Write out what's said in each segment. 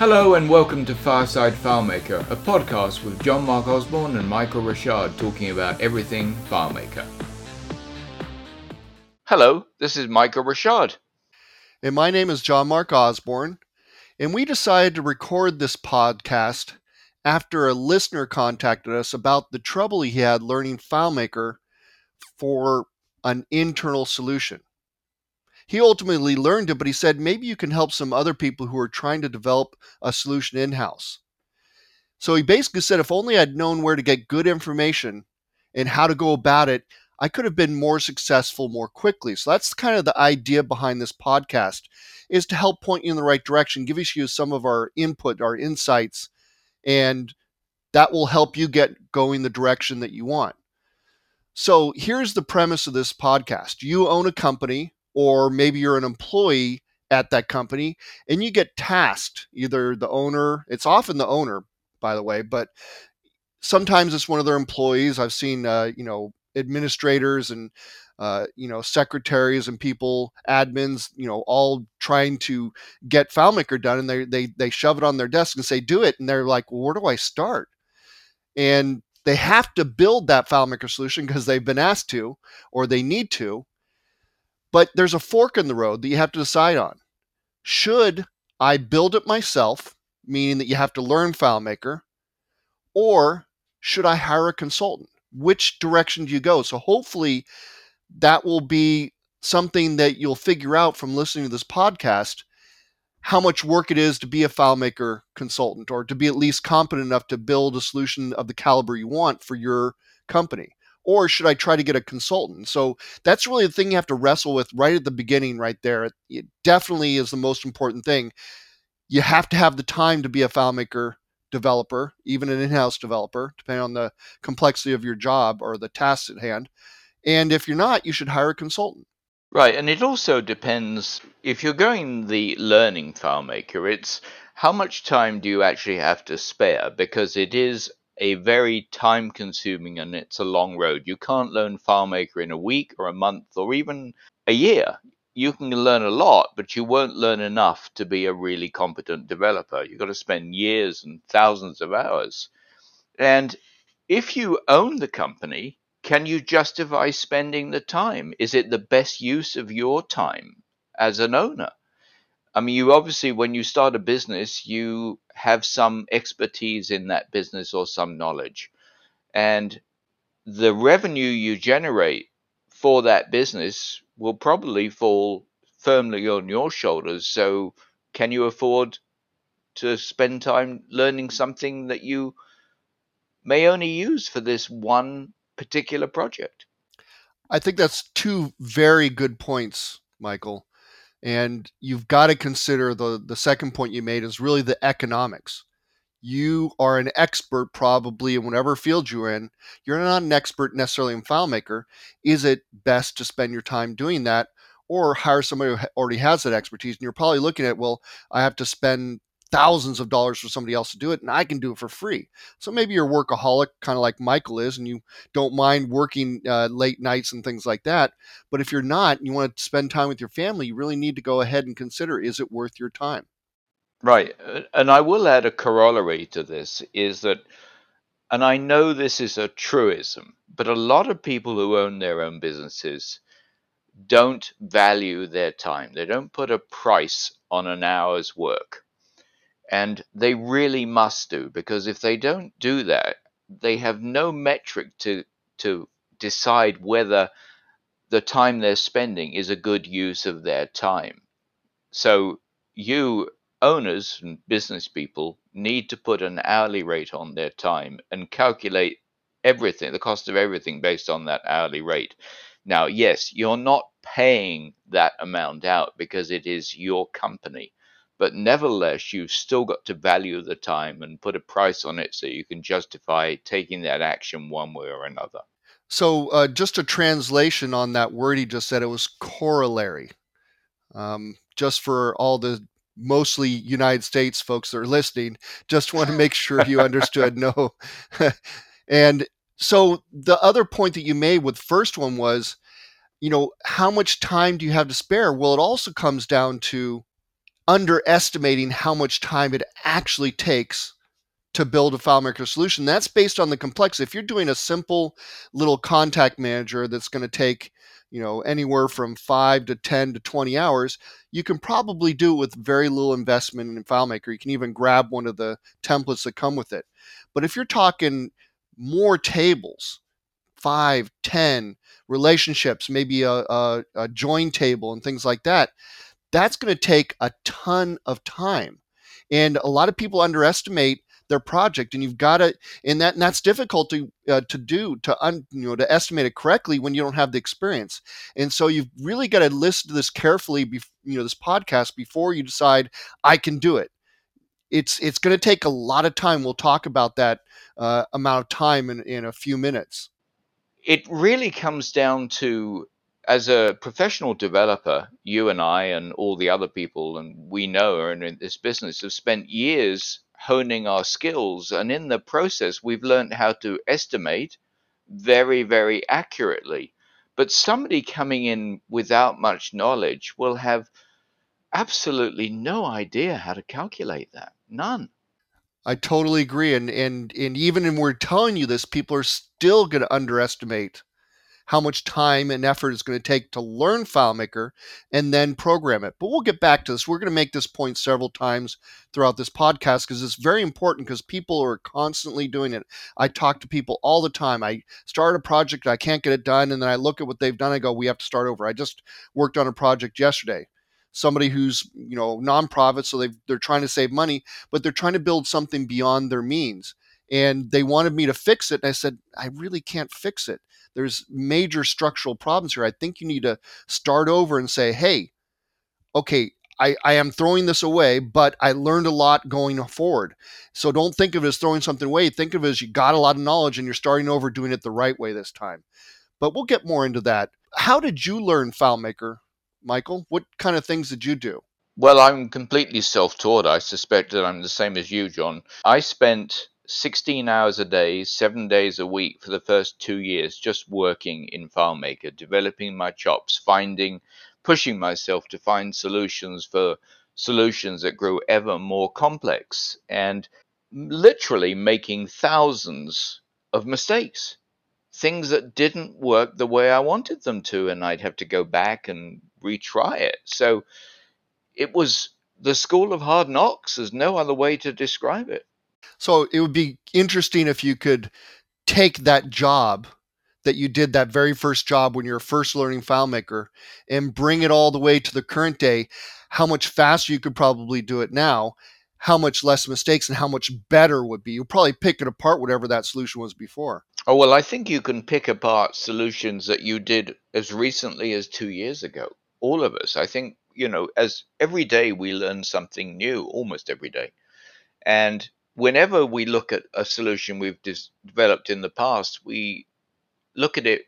Hello and welcome to Fireside FileMaker, a podcast with John Mark Osborne and Michael Richard talking about everything FileMaker. Hello, this is Michael Richard. And my name is John Mark Osborne. And we decided to record this podcast after a listener contacted us about the trouble he had learning FileMaker for an internal solution. He ultimately learned it, but he said maybe you can help some other people who are trying to develop a solution in house. So he basically said if only I'd known where to get good information and how to go about it, I could have been more successful more quickly. So that's kind of the idea behind this podcast is to help point you in the right direction, give you some of our input, our insights, and that will help you get going the direction that you want. So here's the premise of this podcast. You own a company or maybe you're an employee at that company and you get tasked either the owner it's often the owner by the way but sometimes it's one of their employees. I've seen uh, you know administrators and uh, you know secretaries and people admins you know all trying to get filemaker done and they, they they shove it on their desk and say do it and they're like well where do i start? And they have to build that filemaker solution because they've been asked to or they need to but there's a fork in the road that you have to decide on. Should I build it myself, meaning that you have to learn FileMaker, or should I hire a consultant? Which direction do you go? So hopefully that will be something that you'll figure out from listening to this podcast how much work it is to be a FileMaker consultant or to be at least competent enough to build a solution of the caliber you want for your company or should I try to get a consultant? So that's really the thing you have to wrestle with right at the beginning, right there. It definitely is the most important thing. You have to have the time to be a FileMaker developer, even an in house developer, depending on the complexity of your job or the tasks at hand. And if you're not, you should hire a consultant. Right, and it also depends if you're going the learning FileMaker, it's how much time do you actually have to spare because it is a very time consuming and it's a long road. You can't learn FileMaker in a week or a month or even a year. You can learn a lot, but you won't learn enough to be a really competent developer. You've got to spend years and thousands of hours. And if you own the company, can you justify spending the time? Is it the best use of your time as an owner? I mean, you obviously, when you start a business, you have some expertise in that business or some knowledge. And the revenue you generate for that business will probably fall firmly on your shoulders. So, can you afford to spend time learning something that you may only use for this one particular project? I think that's two very good points, Michael. And you've got to consider the, the second point you made is really the economics. You are an expert probably in whatever field you're in. You're not an expert necessarily in FileMaker. Is it best to spend your time doing that or hire somebody who already has that expertise? And you're probably looking at, well, I have to spend thousands of dollars for somebody else to do it and I can do it for free. So maybe you're a workaholic, kind of like Michael is, and you don't mind working uh, late nights and things like that. But if you're not and you want to spend time with your family, you really need to go ahead and consider is it worth your time? Right. Uh, and I will add a corollary to this is that, and I know this is a truism, but a lot of people who own their own businesses don't value their time. They don't put a price on an hour's work. And they really must do because if they don't do that, they have no metric to to decide whether the time they're spending is a good use of their time. So you owners and business people need to put an hourly rate on their time and calculate everything, the cost of everything based on that hourly rate. Now, yes, you're not paying that amount out because it is your company. But nevertheless, you've still got to value the time and put a price on it so you can justify taking that action one way or another. So, uh, just a translation on that word he just said, it was corollary. Um, just for all the mostly United States folks that are listening, just want to make sure you understood. No. and so, the other point that you made with first one was, you know, how much time do you have to spare? Well, it also comes down to underestimating how much time it actually takes to build a FileMaker solution. That's based on the complexity. If you're doing a simple little contact manager that's going to take, you know, anywhere from five to 10 to 20 hours, you can probably do it with very little investment in FileMaker. You can even grab one of the templates that come with it. But if you're talking more tables, five, ten relationships, maybe a, a, a join table and things like that, that's going to take a ton of time. And a lot of people underestimate their project and you've got to and that and that's difficult to uh, to do to un, you know to estimate it correctly when you don't have the experience. And so you've really got to listen to this carefully be, you know this podcast before you decide i can do it. It's it's going to take a lot of time. We'll talk about that uh, amount of time in, in a few minutes. It really comes down to as a professional developer, you and I and all the other people and we know are in this business have spent years honing our skills. And in the process, we've learned how to estimate very, very accurately. But somebody coming in without much knowledge will have absolutely no idea how to calculate that. None. I totally agree. And and and even when we're telling you this, people are still going to underestimate how much time and effort it's going to take to learn FileMaker and then program it. But we'll get back to this. We're going to make this point several times throughout this podcast because it's very important because people are constantly doing it. I talk to people all the time. I start a project, I can't get it done, and then I look at what they've done. I go, we have to start over. I just worked on a project yesterday somebody who's you know nonprofit so they they're trying to save money but they're trying to build something beyond their means and they wanted me to fix it and i said i really can't fix it there's major structural problems here. I think you need to start over and say, hey, okay, I, I am throwing this away, but I learned a lot going forward. So don't think of it as throwing something away. Think of it as you got a lot of knowledge and you're starting over doing it the right way this time. But we'll get more into that. How did you learn FileMaker, Michael? What kind of things did you do? Well, I'm completely self taught. I suspect that I'm the same as you, John. I spent 16 hours a day, seven days a week for the first two years, just working in FileMaker, developing my chops, finding, pushing myself to find solutions for solutions that grew ever more complex, and literally making thousands of mistakes. Things that didn't work the way I wanted them to, and I'd have to go back and retry it. So it was the school of hard knocks. There's no other way to describe it. So it would be interesting if you could take that job that you did that very first job when you were first learning FileMaker and bring it all the way to the current day, how much faster you could probably do it now, how much less mistakes and how much better would be. You'll probably pick it apart whatever that solution was before. Oh, well, I think you can pick apart solutions that you did as recently as two years ago. All of us. I think, you know, as every day we learn something new, almost every day. And whenever we look at a solution we've dis- developed in the past, we look at it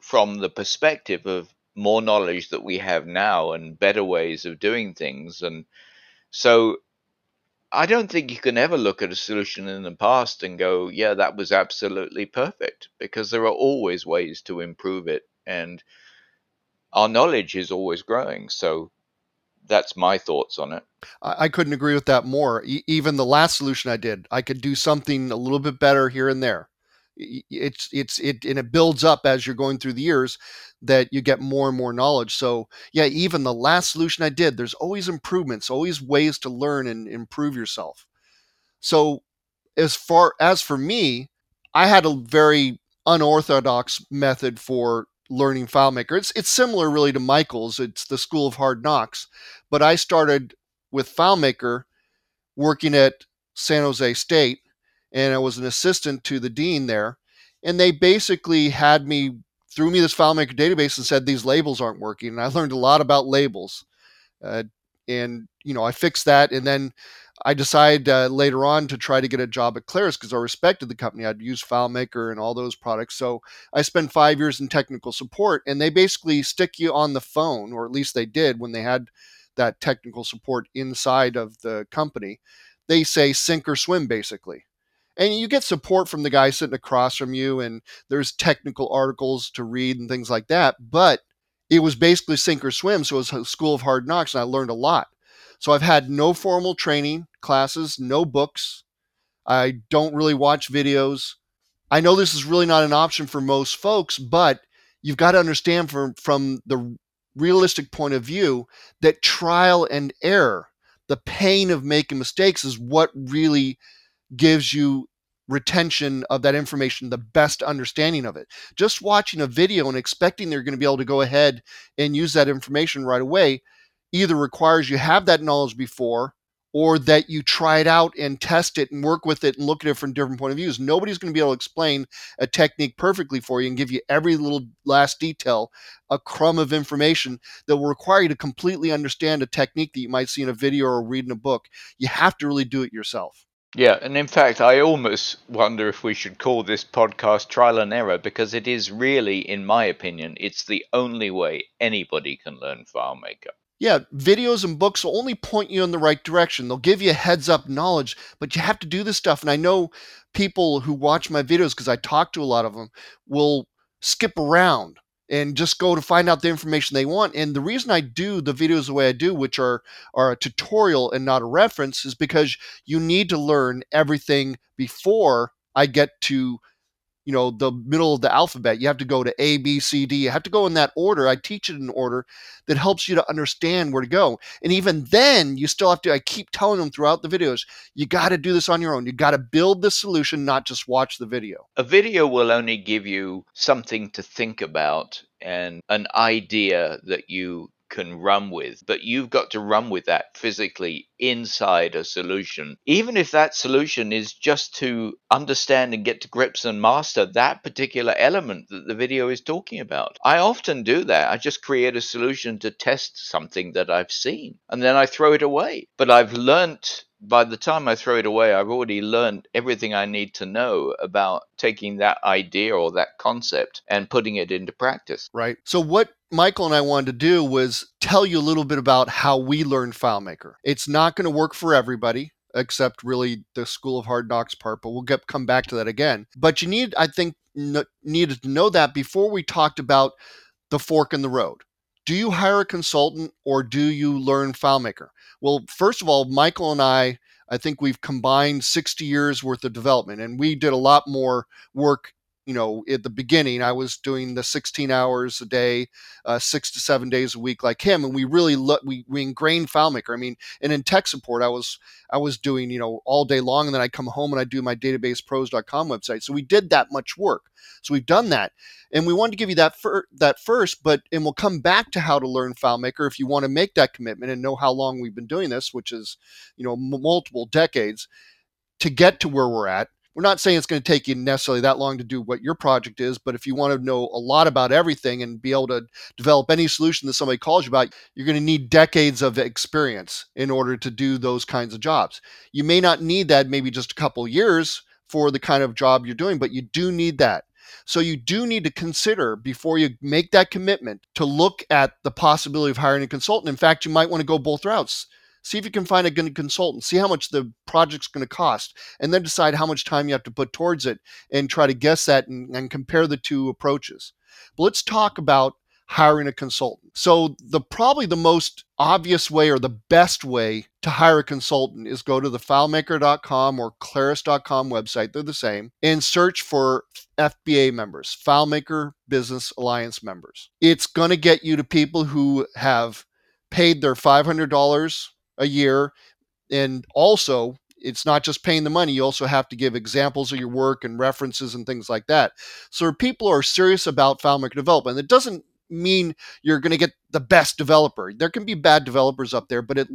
from the perspective of more knowledge that we have now and better ways of doing things. And so I don't think you can ever look at a solution in the past and go, yeah, that was absolutely perfect, because there are always ways to improve it. And our knowledge is always growing. So that's my thoughts on it. I, couldn't agree with that more. E- even the last solution I did, I could do something a little bit better here and there. It's it's it and it builds up as you're going through the years that you get more and more knowledge. So yeah, even the last solution I did, there's always improvements, always ways to learn and improve yourself. So as far as for me, I had a very unorthodox method for learning FileMaker. It's it's similar really to Michael's. It's the School of Hard Knocks, but I started with FileMaker working at San Jose State, and I was an assistant to the dean there, and they basically had me threw me this FileMaker database and said these labels aren't working, and I learned a lot about labels, uh, and you know I fixed that, and then I decided uh, later on to try to get a job at Claris because I respected the company. I'd used FileMaker and all those products. So I spent five years in technical support, and they basically stick you on the phone, or at least they did when they had that technical support inside of the company. They say sink or swim, basically. And you get support from the guy sitting across from you, and there's technical articles to read and things like that. But it was basically sink or swim. So it was a school of hard knocks, and I learned a lot. So I've had no formal training classes, no books. I don't really watch videos. I know this is really not an option for most folks, but you've got to understand from from the realistic point of view that trial and error, the pain of making mistakes is what really gives you retention of that information, the best understanding of it. Just watching a video and expecting they're going to be able to go ahead and use that information right away either requires you have that knowledge before or that you try it out and test it and work with it and look at it from different point of views. Nobody's going to be able to explain a technique perfectly for you and give you every little last detail, a crumb of information that will require you to completely understand a technique that you might see in a video or read in a book. You have to really do it yourself. Yeah, and in fact, I almost wonder if we should call this podcast trial and error because it is really, in my opinion, it's the only way anybody can learn FileMaker yeah, videos and books will only point you in the right direction. They'll give you heads up knowledge, but you have to do this stuff. And I know people who watch my videos because I talk to a lot of them will skip around and just go to find out the information they want. And the reason I do the videos the way I do, which are are a tutorial and not a reference, is because you need to learn everything before I get to you know the middle of the alphabet. You have to go to a b c d. You have to go in that order. I teach it in order that helps you to understand where to go. And even then you still have to i keep telling them throughout the videos you got to do this on your own. You got to build the solution not just watch the video. A video will only give you something to think about and an idea that you can run with, but you've got to run with that physically inside a solution. Even if that solution is just to understand and get to grips and master that particular element that the video is talking about. I often do that. I just create a solution to test something that I've seen and then I throw it away. But I've learnt by the time I throw it away, I've already learned everything I need to know about taking that idea or that concept and putting it into practice. Right. So, what Michael and I wanted to do was tell you a little bit about how we learned FileMaker. It's not going to work for everybody except really the school of hard knocks part but we'll get come back to that again but you need i think n- needed to know that before we talked about the fork in the road do you hire a consultant or do you learn FileMaker? Well, first of all, Michael and I, I think we've combined 60 years worth of development, and we did a lot more work you know, at the beginning, I was doing the 16 hours a day, uh, six to seven days a week, like him, and we really look we we ingrained FileMaker. I mean, and in tech support, I was I was doing you know all day long, and then I come home and I do my databasepros.com website. So we did that much work. So we've done that, and we wanted to give you that fir- that first, but and we'll come back to how to learn FileMaker if you want to make that commitment and know how long we've been doing this, which is you know m- multiple decades to get to where we're at we're not saying it's going to take you necessarily that long to do what your project is, but if you want to know a lot about everything and be able to develop any solution that somebody calls you about, you're going to need decades of experience in order to do those kinds of jobs. You may not need that maybe just a couple years for the kind of job you're doing, but you do need that. So you do need to consider before you make that commitment to look at the possibility of hiring a consultant. In fact, you might want to go both routes see if you can find a good consultant see how much the project's going to cost and then decide how much time you have to put towards it and try to guess that and, and compare the two approaches. But let's talk about hiring a consultant. So the probably the most obvious way or the best way to hire a consultant is go to the filemaker.com or claris.com website they're the same and search for fba members filemaker business alliance members. It's going to get you to people who have paid their $500 a year. And also, it's not just paying the money, you also have to give examples of your work and references and things like that. So people are serious about FileMaker development. It doesn't mean you're going to get the best developer. There can be bad developers up there, but it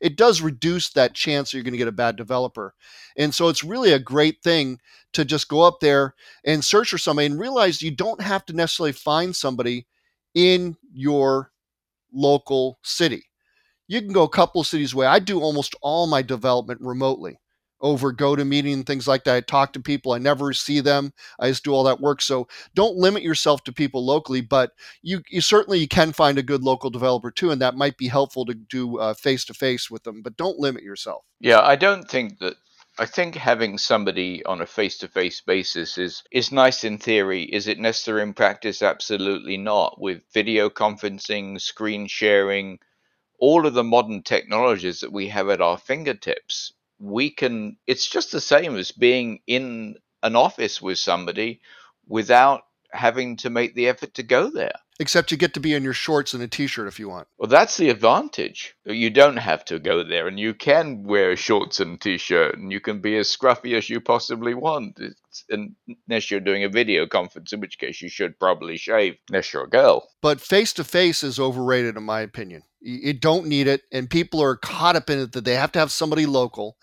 it does reduce that chance that you're going to get a bad developer. And so it's really a great thing to just go up there and search for somebody and realize you don't have to necessarily find somebody in your local city you can go a couple of cities away. I do almost all my development remotely over GoToMeeting and things like that. I talk to people. I never see them. I just do all that work. So don't limit yourself to people locally, but you, you certainly you can find a good local developer too, and that might be helpful to do face to face with them. But don't limit yourself. Yeah, I don't think that. I think having somebody on a face-to-face basis is is nice in theory. Is it necessary in practice? Absolutely not. With video conferencing, screen sharing, all of the modern technologies that we have at our fingertips, we can, it's just the same as being in an office with somebody without having to make the effort to go there. Except you get to be in your shorts and a t-shirt if you want. Well, that's the advantage. You don't have to go there, and you can wear shorts and t-shirt, and you can be as scruffy as you possibly want. It's, unless you're doing a video conference, in which case you should probably shave, unless you're a girl. But face to face is overrated, in my opinion. You don't need it, and people are caught up in it that they have to have somebody local.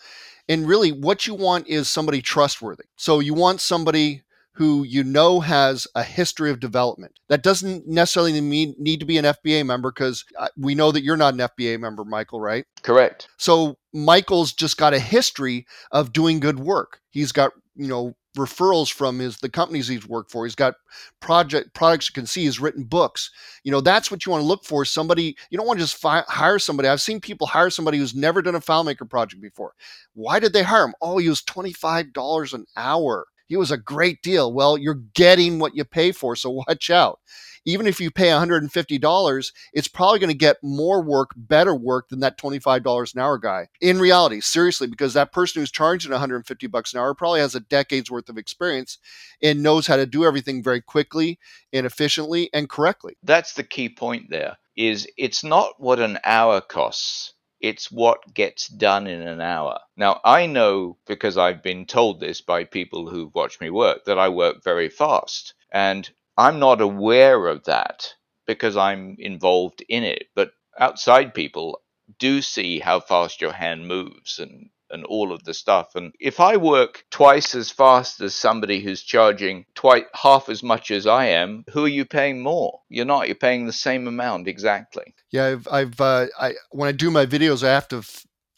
And really, what you want is somebody trustworthy. So you want somebody who you know has a history of development. That doesn't necessarily mean need to be an FBA member because uh, we know that you're not an FBA member, Michael, right? Correct. So Michael's just got a history of doing good work. He's got, you know, referrals from his the companies he's worked for. He's got project products you can see. He's written books. You know that's what you want to look for. Somebody you don't want to just fi- hire somebody. I've seen people hire somebody who's never done a FileMaker project before. Why did they hire him? Oh, he was twenty five dollars an hour he was a great deal. Well, you're getting what you pay for, so watch out. Even if you pay $150, it's probably going to get more work, better work than that $25 an hour guy. In reality, seriously, because that person who's charging 150 bucks an hour probably has a decade's worth of experience and knows how to do everything very quickly and efficiently and correctly. That's the key point there is it's not what an hour costs it's what gets done in an hour. Now, I know because I've been told this by people who've watched me work that I work very fast. And I'm not aware of that because I'm involved in it. But outside people do see how fast your hand moves and and all of the stuff. And if I work twice as fast as somebody who's charging twice half as much as I am, who are you paying more? You're not. You're paying the same amount exactly. Yeah, I've, I've uh, I when I do my videos, I have to.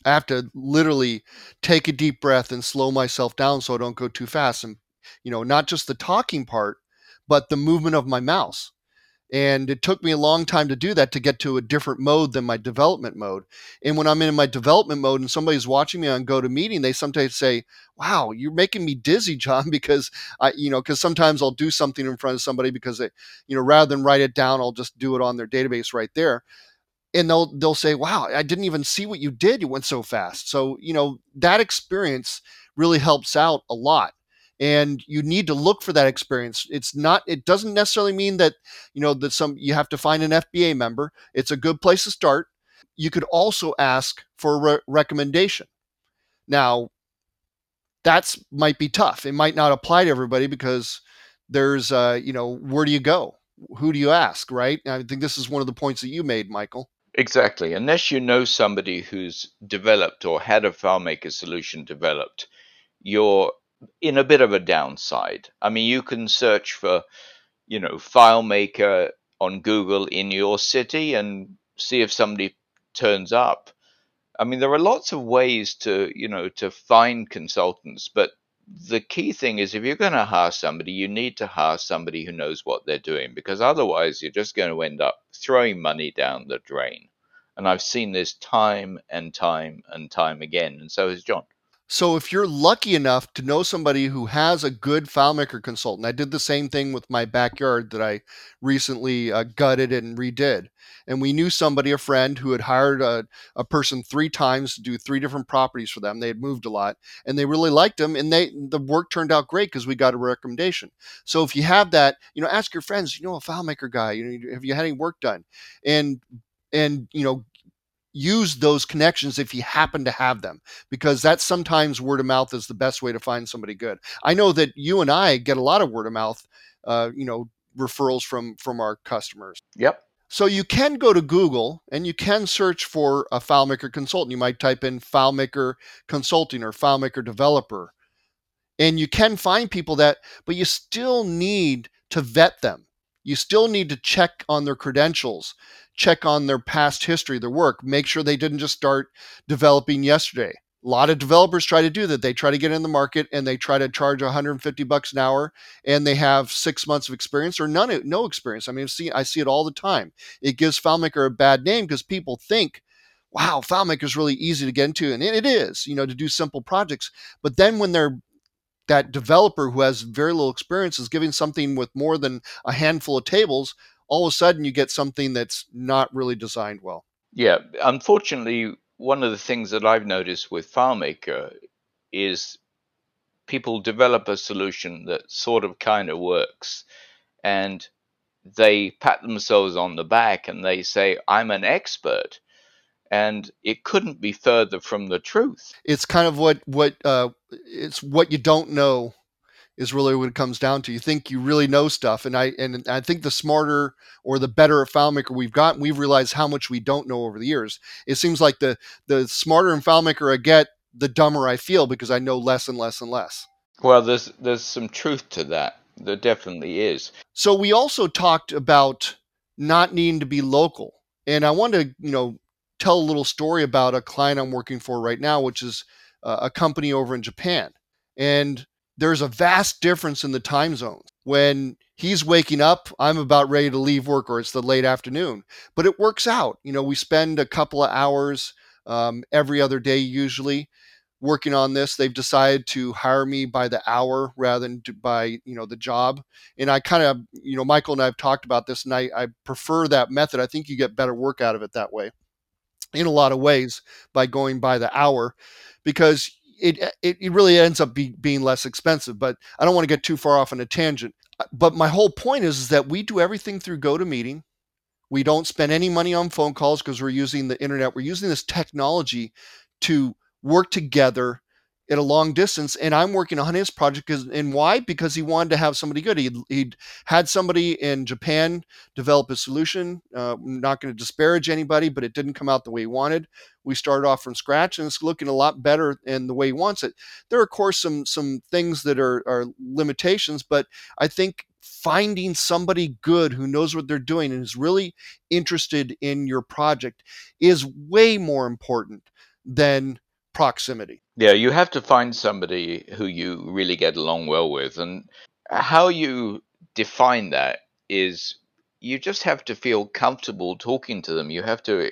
I have to literally take a deep breath and slow myself down so I don't go too fast. And, you know, not just the talking part, but the movement of my mouse. And it took me a long time to do that to get to a different mode than my development mode. And when I'm in my development mode and somebody's watching me on GoToMeeting, they sometimes say, Wow, you're making me dizzy, John, because I, you know, because sometimes I'll do something in front of somebody because they, you know, rather than write it down, I'll just do it on their database right there. And they'll they'll say, Wow, I didn't even see what you did. You went so fast. So, you know, that experience really helps out a lot and you need to look for that experience. It's not it doesn't necessarily mean that you know that some you have to find an fba member. It's a good place to start. You could also ask for a re- recommendation. Now that's might be tough. It might not apply to everybody because there's uh you know where do you go? Who do you ask right? And i think this is one of the points that you made michael. Exactly. Unless you know somebody who's developed or had a FileMaker solution developed you're in a bit of a downside. I mean, you can search for, you know, FileMaker on Google in your city and see if somebody turns up. I mean, there are lots of ways to, you know, to find consultants, but the key thing is if you're going to hire somebody, you need to hire somebody who knows what they're doing because otherwise you're just going to end up throwing money down the drain. And I've seen this time and time and time again, and so has John. So if you're lucky enough to know somebody who has a good FileMaker consultant, I did the same thing with my backyard that I recently uh, gutted and redid. And we knew somebody, a friend, who had hired a, a person three times to do three different properties for them. They had moved a lot, and they really liked them, and they the work turned out great because we got a recommendation. So if you have that, you know, ask your friends. You know, a FileMaker guy. You know, have you had any work done? And and you know use those connections if you happen to have them because that's sometimes word of mouth is the best way to find somebody good. I know that you and i get a lot of word of mouth uh, you know referrals from from our customers. Yep. So you can go to google and you can search for a filemaker consultant. You might type in filemaker consulting or filemaker developer and you can find people that but you still need to vet them you still need to check on their credentials, check on their past history, their work, make sure they didn't just start developing yesterday. A lot of developers try to do that. They try to get in the market and they try to charge 150 bucks an hour, and they have six months of experience or none, no experience. I mean, see, I see it all the time. It gives FileMaker a bad name because people think, "Wow, FileMaker is really easy to get into," and it is, you know, to do simple projects. But then when they're that developer who has very little experience is giving something with more than a handful of tables, all of a sudden you get something that's not really designed well. Yeah, unfortunately, one of the things that I've noticed with FileMaker is people develop a solution that sort of kind of works and they pat themselves on the back and they say, I'm an expert. And it couldn't be further from the truth. It's kind of what what uh, it's what you don't know is really what it comes down to. You think you really know stuff, and I and I think the smarter or the better FileMaker we've gotten, we've realized how much we don't know over the years. It seems like the the smarter in FileMaker I get, the dumber I feel because I know less and less and less. Well, there's there's some truth to that. There definitely is. So we also talked about not needing to be local, and I want to you know tell a little story about a client I'm working for right now, which is uh, a company over in Japan, and there's a vast difference in the time zones. When he's waking up, I'm about ready to leave work, or it's the late afternoon. But it works out. You know, we spend a couple of hours um, every other day usually working on this. They've decided to hire me by the hour rather than by you know the job. And I kind of you know Michael and I have talked about this, and I, I prefer that method. I think you get better work out of it that way, in a lot of ways by going by the hour, because it eh, it, it really ends up be, being less expensive. But I don't want to get too far off on a tangent. Uh, but my whole point is, is that we do everything through GoToMeeting. We don't spend any money on phone calls because we're using the internet. We're using this technology to work together at a long distance and i'm working on his project and why? Because he wanted to have somebody good. He'd, he'd had somebody in japan develop a solution uh, I'm not going to disparage anybody but it didn't come out the way he wanted. We started off from scratch and it's looking a lot better in the way he wants it. There are of course some some things that are, are limitations but i think finding somebody good who knows what they're doing and is really interested in your project is way more important than proximity. Yeah, you have to find somebody who you really get along well with. And how you define that is you just have to feel comfortable talking to them. You have to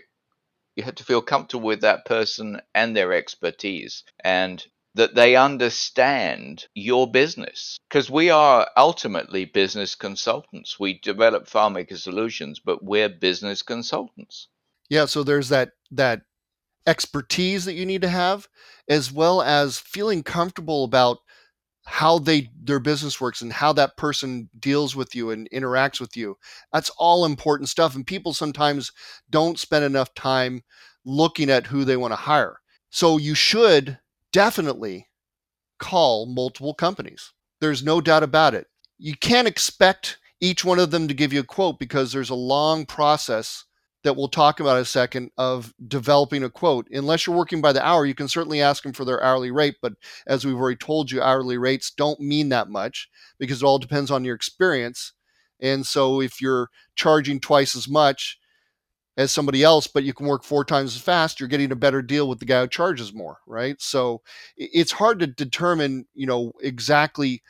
you have to feel comfortable with that person and their expertise and that they understand your business because we are ultimately business consultants. We develop FileMaker solutions, but we're business consultants. Yeah, so there's that that expertise that you need to have, as well as feeling comfortable about how they their business works and how that person deals with you and interacts with you. That's all important stuff. And people sometimes don't spend enough time looking at who they want to hire. So you should definitely call multiple companies. There's no doubt about it. You can't expect each one of them to give you a quote because there's a long process that we'll talk about in a second of developing a quote. Unless you're working by the hour, you can certainly ask them for their hourly rate. But as we've already told you, hourly rates don't mean that much because it all depends on your experience. And so if you're charging twice as much as somebody else, but you can work four times as fast, you're getting a better deal with the guy who charges more, right? So it's hard to determine, you know, exactly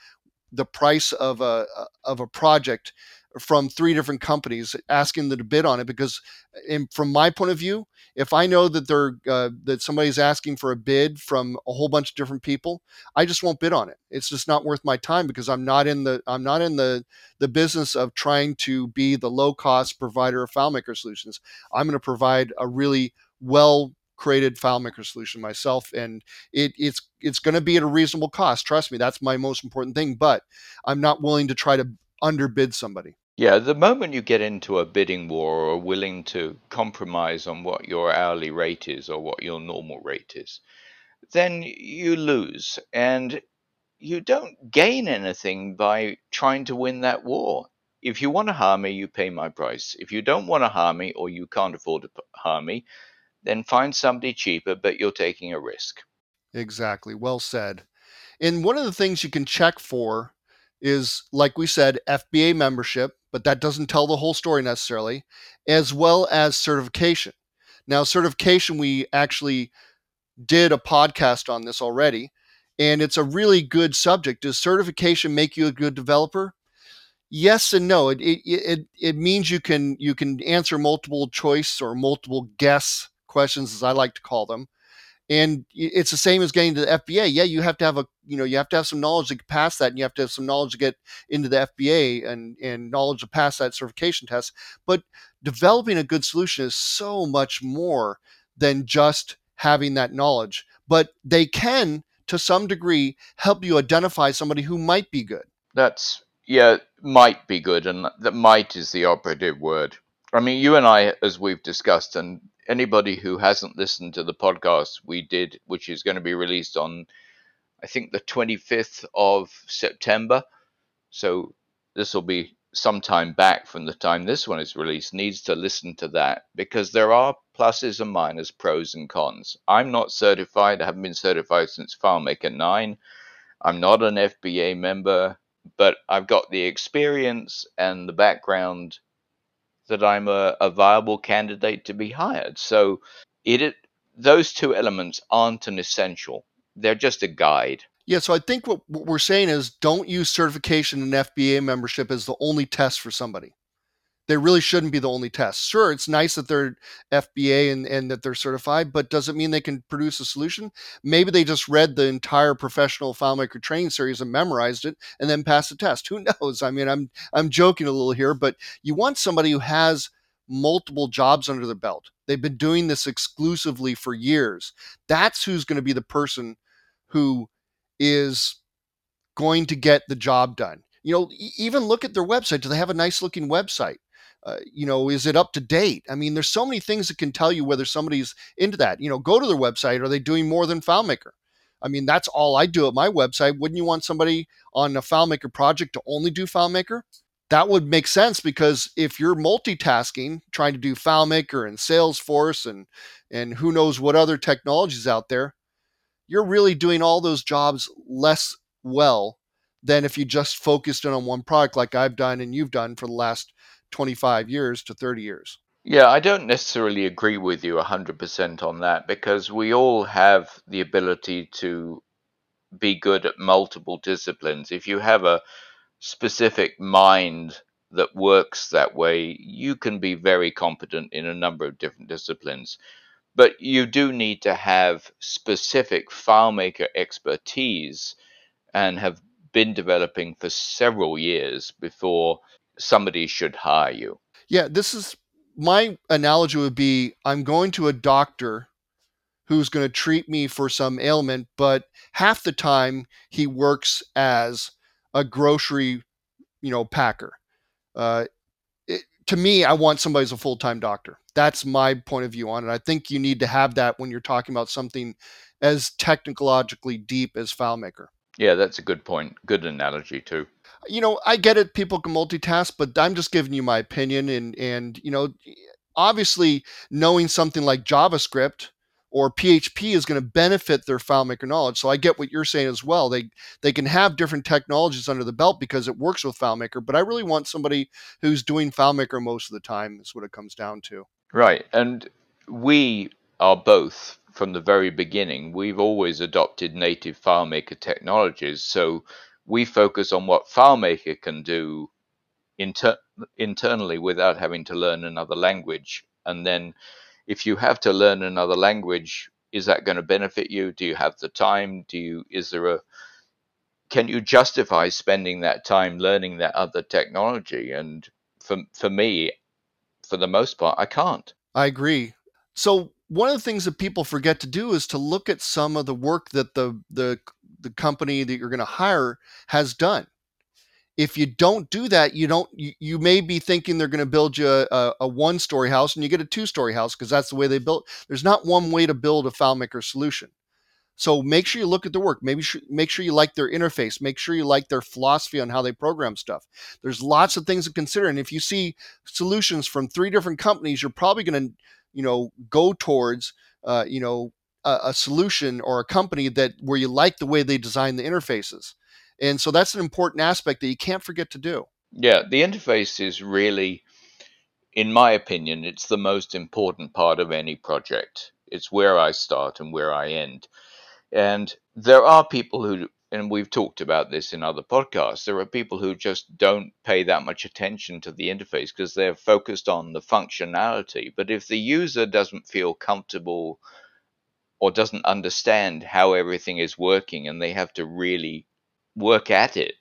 the price of a of a project from three different companies asking them to bid on it because in, from my point of view if i know that they're uh, that somebody's asking for a bid from a whole bunch of different people i just won't bid on it it's just not worth my time because i'm not in the i'm not in the the business of trying to be the low cost provider of filemaker solutions i'm going to provide a really well created FileMaker solution myself, and it, it's it's going to be at a reasonable cost. Trust me, that's my most important thing. But I'm not willing to try to underbid somebody. Yeah, the moment you get into a bidding war or are willing to compromise on what your hourly rate is or what your normal rate is, then you lose. And you don't gain anything by trying to win that war. If you want to hire me, you pay my price. If you don't want to hire me or you can't afford to hire me, then find somebody cheaper, but you're taking a risk. Exactly. Well said. And one of the things you can check for is, like we said, FBA membership but that doesn't tell the whole story necessarily, as well as certification. Now, certification, we actually did a podcast on this already, and it's a really good subject. Does certification make you a good developer? Yes and no. It it it, it means you can you can answer multiple choice or multiple guess questions, as I like to call them, and it's the same as getting to the FBA. Yeah, you have to have a you know you have to have some knowledge to pass that, and you have to have some knowledge to get into the FBA and and knowledge to pass that certification test. But developing a good solution is so much more than just having that knowledge. But they can, to some degree, help you identify somebody who might be good. That's yeah, might be good, and that might is the operative word. I mean, you and I, as we've discussed, and anybody who hasn't listened to the podcast we did, which is going to be released on, I think, the 25th of September. So this will be some time back from the time this one is released, needs to listen to that because there are pluses and minus, pros and cons. I'm not certified, I haven't been certified since FileMaker 9. I'm not an FBA member, but I've got the experience and the background that I'm a, a viable candidate to be hired. So it, it those two elements aren't an essential. They're just a guide. Yeah, so I think what, what we're saying is don't use certification and FBA membership as the only test for somebody they really shouldn't be the only test. Sure, it's nice that they're FBA and, and that they're certified, but does it mean they can produce a solution? Maybe they just read the entire professional FileMaker training series and memorized it and then passed the test. Who knows? I mean, I'm I'm joking a little here, but you want somebody who has multiple jobs under their belt. They've been doing this exclusively for years. That's who's going to be the person who is going to get the job done. You know, even look at their website. Do they have a nice looking website? Uh, you know, is it up to date? I mean, there's so many things that can tell you whether somebody's into that. You know, go to their website. Are they doing more than FileMaker? I mean, that's all I do at my website. Wouldn't you want somebody on a FileMaker project to only do FileMaker? That would make sense because if you're multitasking, trying to do FileMaker and Salesforce and and who knows what other technologies out there, you're really doing all those jobs less well than if you just focused in on one product like I've done and you've done for the last 25 years to 30 years. Yeah, I don't necessarily agree with you 100% on that because we all have the ability to be good at multiple disciplines. If you have a specific mind that works that way, you can be very competent in a number of different disciplines. But you do need to have specific FileMaker expertise and have been developing for several years before somebody should hire you. Yeah, this is my analogy would be I'm going to a doctor who's going to treat me for some ailment, but half the time he works as a grocery, you know, packer. Uh, it, to me, I want somebody as a full time doctor. That's my point of view on it. I think you need to have that when you're talking about something as technologically deep as FileMaker. Yeah, that's a good point. Good analogy too you know, I get it. People can multitask, but I'm just giving you my opinion. And and you know, obviously, knowing something like JavaScript or PHP is going to benefit their FileMaker knowledge. So I get what you're saying as well. They they can have different technologies under the belt because it works with FileMaker. But I really want somebody who's doing FileMaker most of the time. Is what it comes down to. Right, and we are both from the very beginning. We've always adopted native FileMaker technologies. So we focus on what FileMaker can do inter- internally without having to learn another language. And then, if you have to learn another language, is that going to benefit you? Do you have the time? Do you is there a can you justify spending that time learning that other technology? And for for me, for the most part, I can't. I agree. So one of the things that people forget to do is to look at some of the work that the the the company that you're going to hire has done. If you don't do that, you don't. You, you may be thinking they're going to build you a, a one-story house, and you get a two-story house because that's the way they built. There's not one way to build a FileMaker solution. So make sure you look at the work. Maybe sh- make sure you like their interface. Make sure you like their philosophy on how they program stuff. There's lots of things to consider. And if you see solutions from three different companies, you're probably going to, you know, go towards, uh, you know, a, a solution or a company that where you like the way they design the interfaces. And so that's an important aspect that you can't forget to do. Yeah, the interface is really, in my opinion, it's the most important part of any project. It's where I start and where I end. And there are people who, and we've talked about this in other podcasts, there are people who just don't pay that much attention to the interface because they're focused on the functionality. But if the user doesn't feel comfortable or doesn't understand how everything is working and they have to really work at it,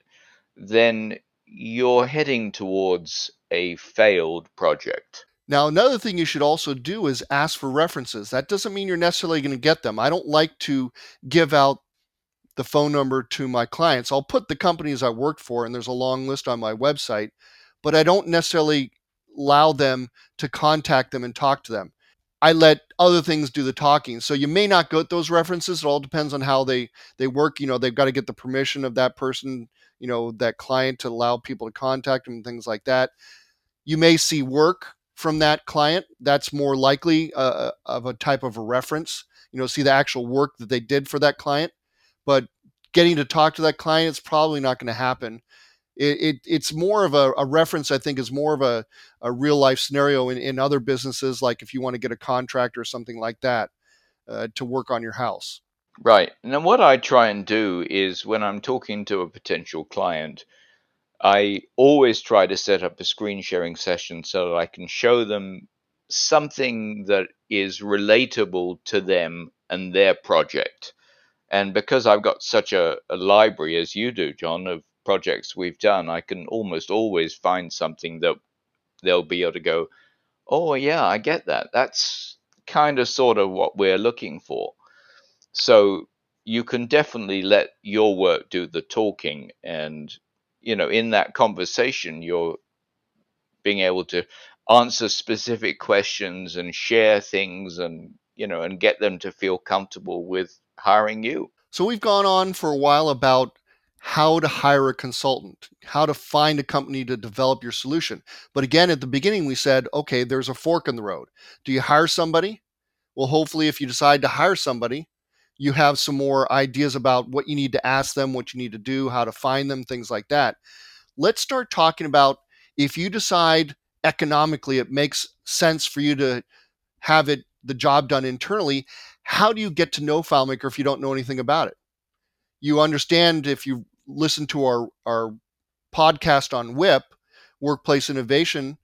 then you're heading towards a failed project. Now, another thing you should also do is ask for references. That doesn't mean you're necessarily going to get them. I don't like to give out the phone number to my clients. I'll put the companies I worked for, and there's a long list on my website, but I don't necessarily allow them to contact them and talk to them. I let other things do the talking. So you may not get those references. It all depends on how they they work. You know, they've got to get the permission of that person, you know, that client to allow people to contact them things like that. You may see work from that client. That's more likely uh, uh of a type of a reference. You know, see the actual work that they did for that client but getting to talk to that client is probably not going to happen. It, it, it's more of a, a, reference, I think, is more of a, a real life scenario in, in other businesses, like if you want to get a contract or something like that uh, to work on your house. Right. And what I try and do is when I'm talking to a potential client, I always try to set up a screen sharing session so that I can show them something that is relatable to them and their project. And because I've got such a, a library as you do, John, of projects we've done, I can almost always find something that they'll be able to go, oh, yeah, I get that. That's kind of sort of what we're looking for. So you can definitely let your work do the talking. And, you know, in that conversation, you're being able to answer specific questions and share things and, you know, and get them to feel comfortable with hiring you. So we've gone on for a while about how to hire a consultant, how to find a company to develop your solution. But again, at the beginning, we said, okay, there's a fork in the road. Do you hire somebody? Well, hopefully, if you decide to hire somebody, you have some more ideas about what you need to ask them, what you need to do, how to find them, things like that. Let's start talking about if you decide economically it makes sense for you to have it the job done internally, how do you get to know FileMaker if you don't know anything about it? You understand if you listen to our, our podcast on WIP, Workplace Innovation,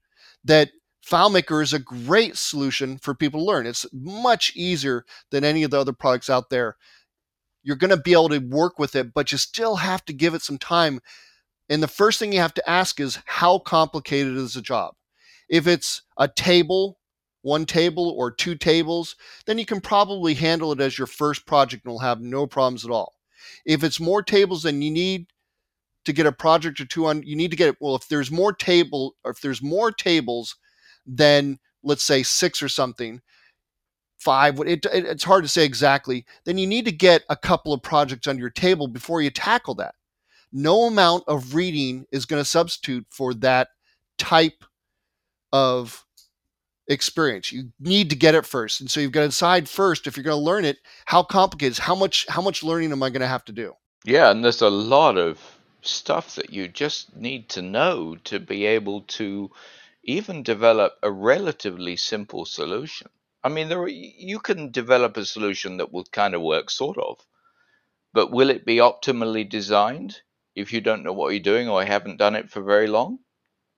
that FileMaker is a great solution for people to learn. It's much easier than any of the other products out there. You're going to be able to work with it, but you still have to give it some time. And the first thing you have to ask is how complicated is the job? If it's a table one table or two tables, then you can probably handle it as your first project and will have no problems at all. If it's more tables than you need to get a project or two on, you need to get it. Well, if there's more table or if there's more tables than let's say six or something, five, it, it, it's hard to say exactly, then you need to get a couple of projects on your table before you tackle that. No amount of reading is going to substitute for that type of experience. You need to get it first. And so you've got to decide first if you're going to learn it, how complicated is how much how much learning am I going to have to do? Yeah, and there's a lot of stuff that you just need to know to be able to even develop a relatively simple solution. I mean, there are, you can develop a solution that will kind of work sort of, but will it be optimally designed if you don't know what you're doing or haven't done it for very long?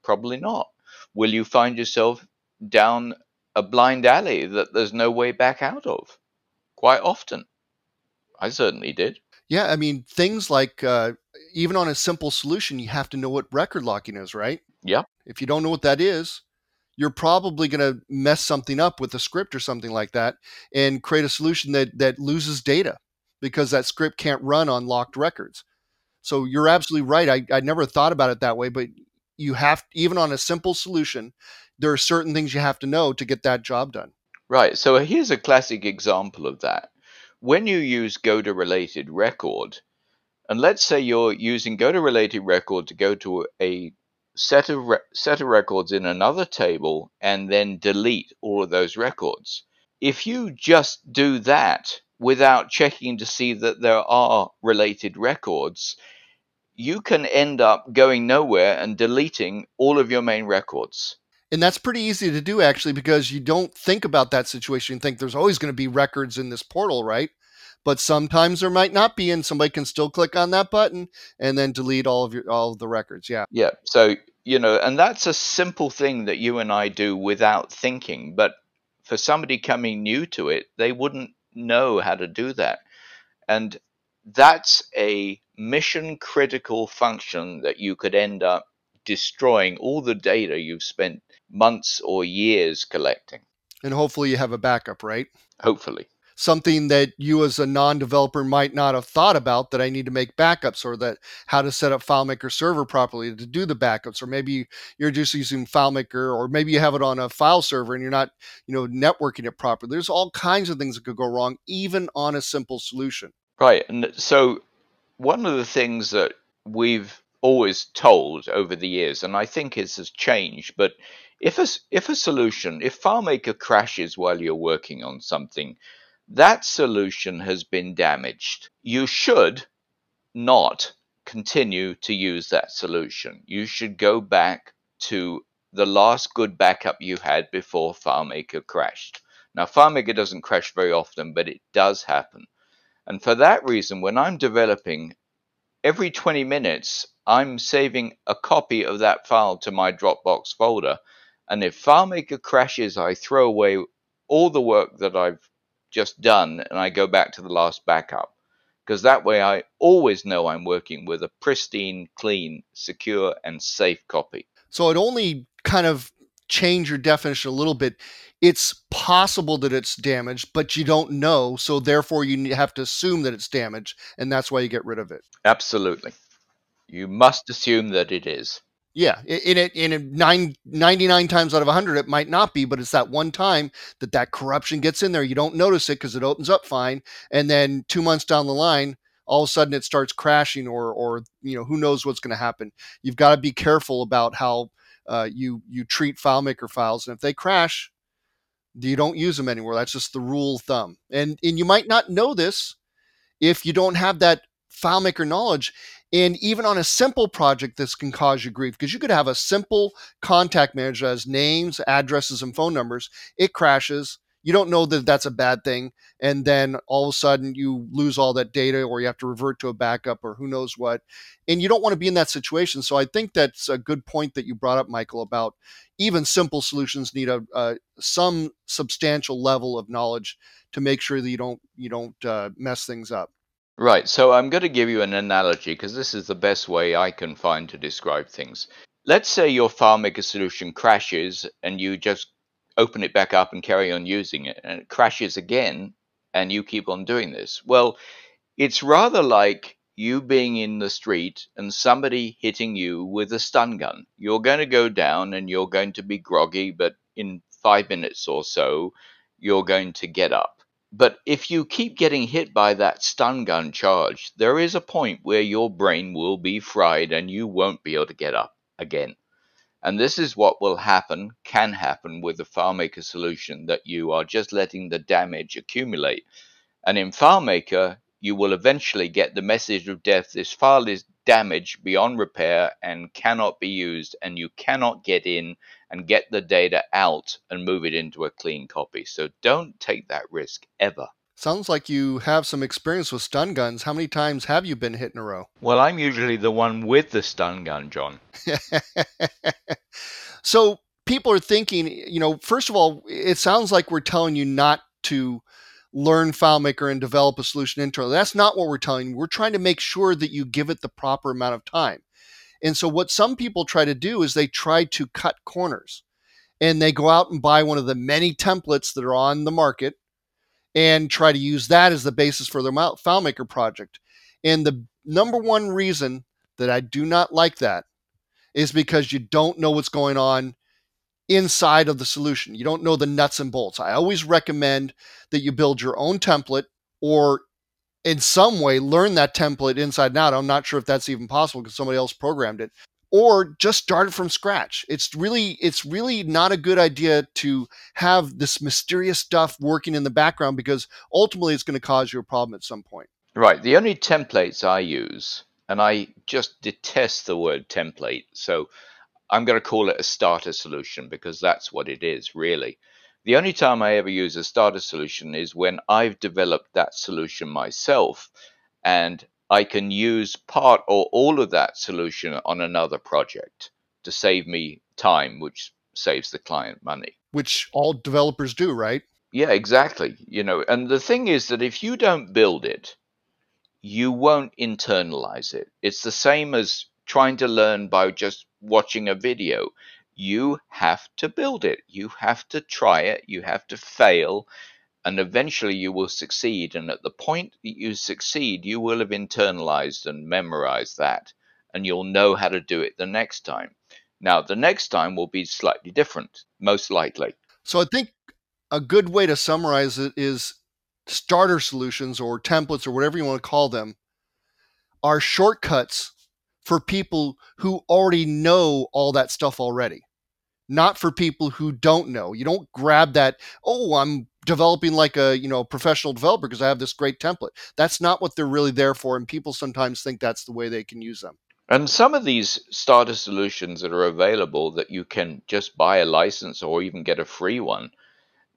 Probably not. Will you find yourself down a blind alley that there's no way back out of quite often. I certainly did. Yeah, I mean, things like uh, even on a simple solution, you have to know what record locking is, right? Yeah. If you don't know what that is, you're probably going to mess something up with a script or something like that and create a solution that that loses data because that script can't run on locked records. So you're absolutely right. I, I never thought about it that way, but you have even on a simple solution, there are certain things you have to know to get that job done. Right. So here's a classic example of that. When you use go to related record, and let's say you're using go to related record to go to a set of re- set of records in another table and then delete all of those records. If you just do that without checking to see that there are related records, you can end up going nowhere and deleting all of your main records. And that's pretty easy to do actually because you don't think about that situation. You think there's always going to be records in this portal, right? But sometimes there might not be, and somebody can still click on that button and then delete all of your all of the records. Yeah. Yeah. So you know, and that's a simple thing that you and I do without thinking. But for somebody coming new to it, they wouldn't know how to do that. And that's a mission critical function that you could end up destroying all the data you've spent months or years collecting. And hopefully you have a backup, right? Hopefully. Something that you as a non-developer might not have thought about that I need to make backups or that how to set up FileMaker server properly to do the backups or maybe you're just using FileMaker or maybe you have it on a file server and you're not, you know, networking it properly. There's all kinds of things that could go wrong even on a simple solution. Right. And so one of the things that we've always told over the years, and I think it has changed, but if a, if a solution, if FileMaker crashes while you're working on something, that solution has been damaged. You should not continue to use that solution. You should go back to the last good backup you had before FileMaker crashed. Now, FileMaker doesn't crash very often, but it does happen. And for that reason, when I'm developing, every 20 minutes, I'm saving a copy of that file to my Dropbox folder. And if FileMaker crashes, I throw away all the work that I've just done and I go back to the last backup. Because that way I always know I'm working with a pristine, clean, secure, and safe copy. So it only kind of change your definition a little bit. It's possible that it's damaged, but you don't know. So therefore, you have to assume that it's damaged, and that's why you get rid of it. Absolutely. You must assume that it is. Yeah, in it in nine, 99 times out of 100 it might not be, but it's that one time that that corruption gets in there. You don't notice it because it opens up fine, and then 2 months down the line, all of a sudden it starts crashing or or you know, who knows what's going to happen. You've got to be careful about how uh, you you treat FileMaker files, and if they crash, you don't use them anymore. That's just the rule of thumb. And and you might not know this if you don't have that FileMaker knowledge. And even on a simple project, this can cause you grief because you could have a simple contact manager as names, addresses, and phone numbers. It crashes. You don't know that that's a bad thing. And then all of a sudden you lose all that data or you have to revert to a backup or who knows what. And you don't want to be in that situation. So I think that's a good point that you brought up, Michael, about even simple solutions need a, some substantial level of knowledge to make sure that you don't you don't uh, mess things up. Right. So I'm going to give you an analogy because this is the best way I can find to describe things. Let's say your FileMaker solution crashes and you just open it back up and carry on using it, and it crashes again, and you keep on doing this. Well, it's rather like you being in the street and somebody hitting you with a stun gun. You're going to go down and you're going to be groggy, but in five minutes or so, you're going to get up. But if you keep getting hit by that stun gun charge, there is a point where your brain will be fried and you won't be able to get up again. And this is what will happen, can happen with the FileMaker solution that you are just letting the damage accumulate. And in FileMaker, you will eventually get the message of death. This file is damaged beyond repair and cannot be used, and you cannot get in and get the data out and move it into a clean copy. So don't take that risk ever. Sounds like you have some experience with stun guns. How many times have you been hit in a row? Well, I'm usually the one with the stun gun, John. so people are thinking, you know, first of all, it sounds like we're telling you not to learn FileMaker and develop a solution internally. That's not what we're telling you. We're trying to make sure that you give it the proper amount of time. And so, what some people try to do is they try to cut corners and they go out and buy one of the many templates that are on the market and try to use that as the basis for their FileMaker project. And the number one reason that I do not like that is because you don't know what's going on inside of the solution. You don't know the nuts and bolts. I always recommend that you build your own template or in some way learn that template inside and out. I'm not sure if that's even possible because somebody else programmed it. Or just start it from scratch. It's really, it's really not a good idea to have this mysterious stuff working in the background because ultimately it's going to cause you a problem at some point. Right. The only templates I use, and I just detest the word template. So I'm going to call it a starter solution because that's what it is, really. The only time I ever use a starter solution is when I've developed that solution myself and I can use part or all of that solution on another project to save me time, which saves the client money. Which all developers do, right? Yeah, exactly. You know, and the thing is that if you don't build it, you won't internalize it. It's the same as trying to learn by just watching a video. You have to build it. You have to try it. You have to fail. And eventually you will succeed. And at the point that you succeed, you will have internalized and memorized that. And you'll know how to do it the next time. Now, the next time will be slightly different, most likely. So I think a good way to summarize it is starter solutions or templates or whatever you want to call them are shortcuts for people who already know all that stuff already not for people who don't know you don't grab that oh i'm developing like a you know professional developer because i have this great template that's not what they're really there for and people sometimes think that's the way they can use them and some of these starter solutions that are available that you can just buy a license or even get a free one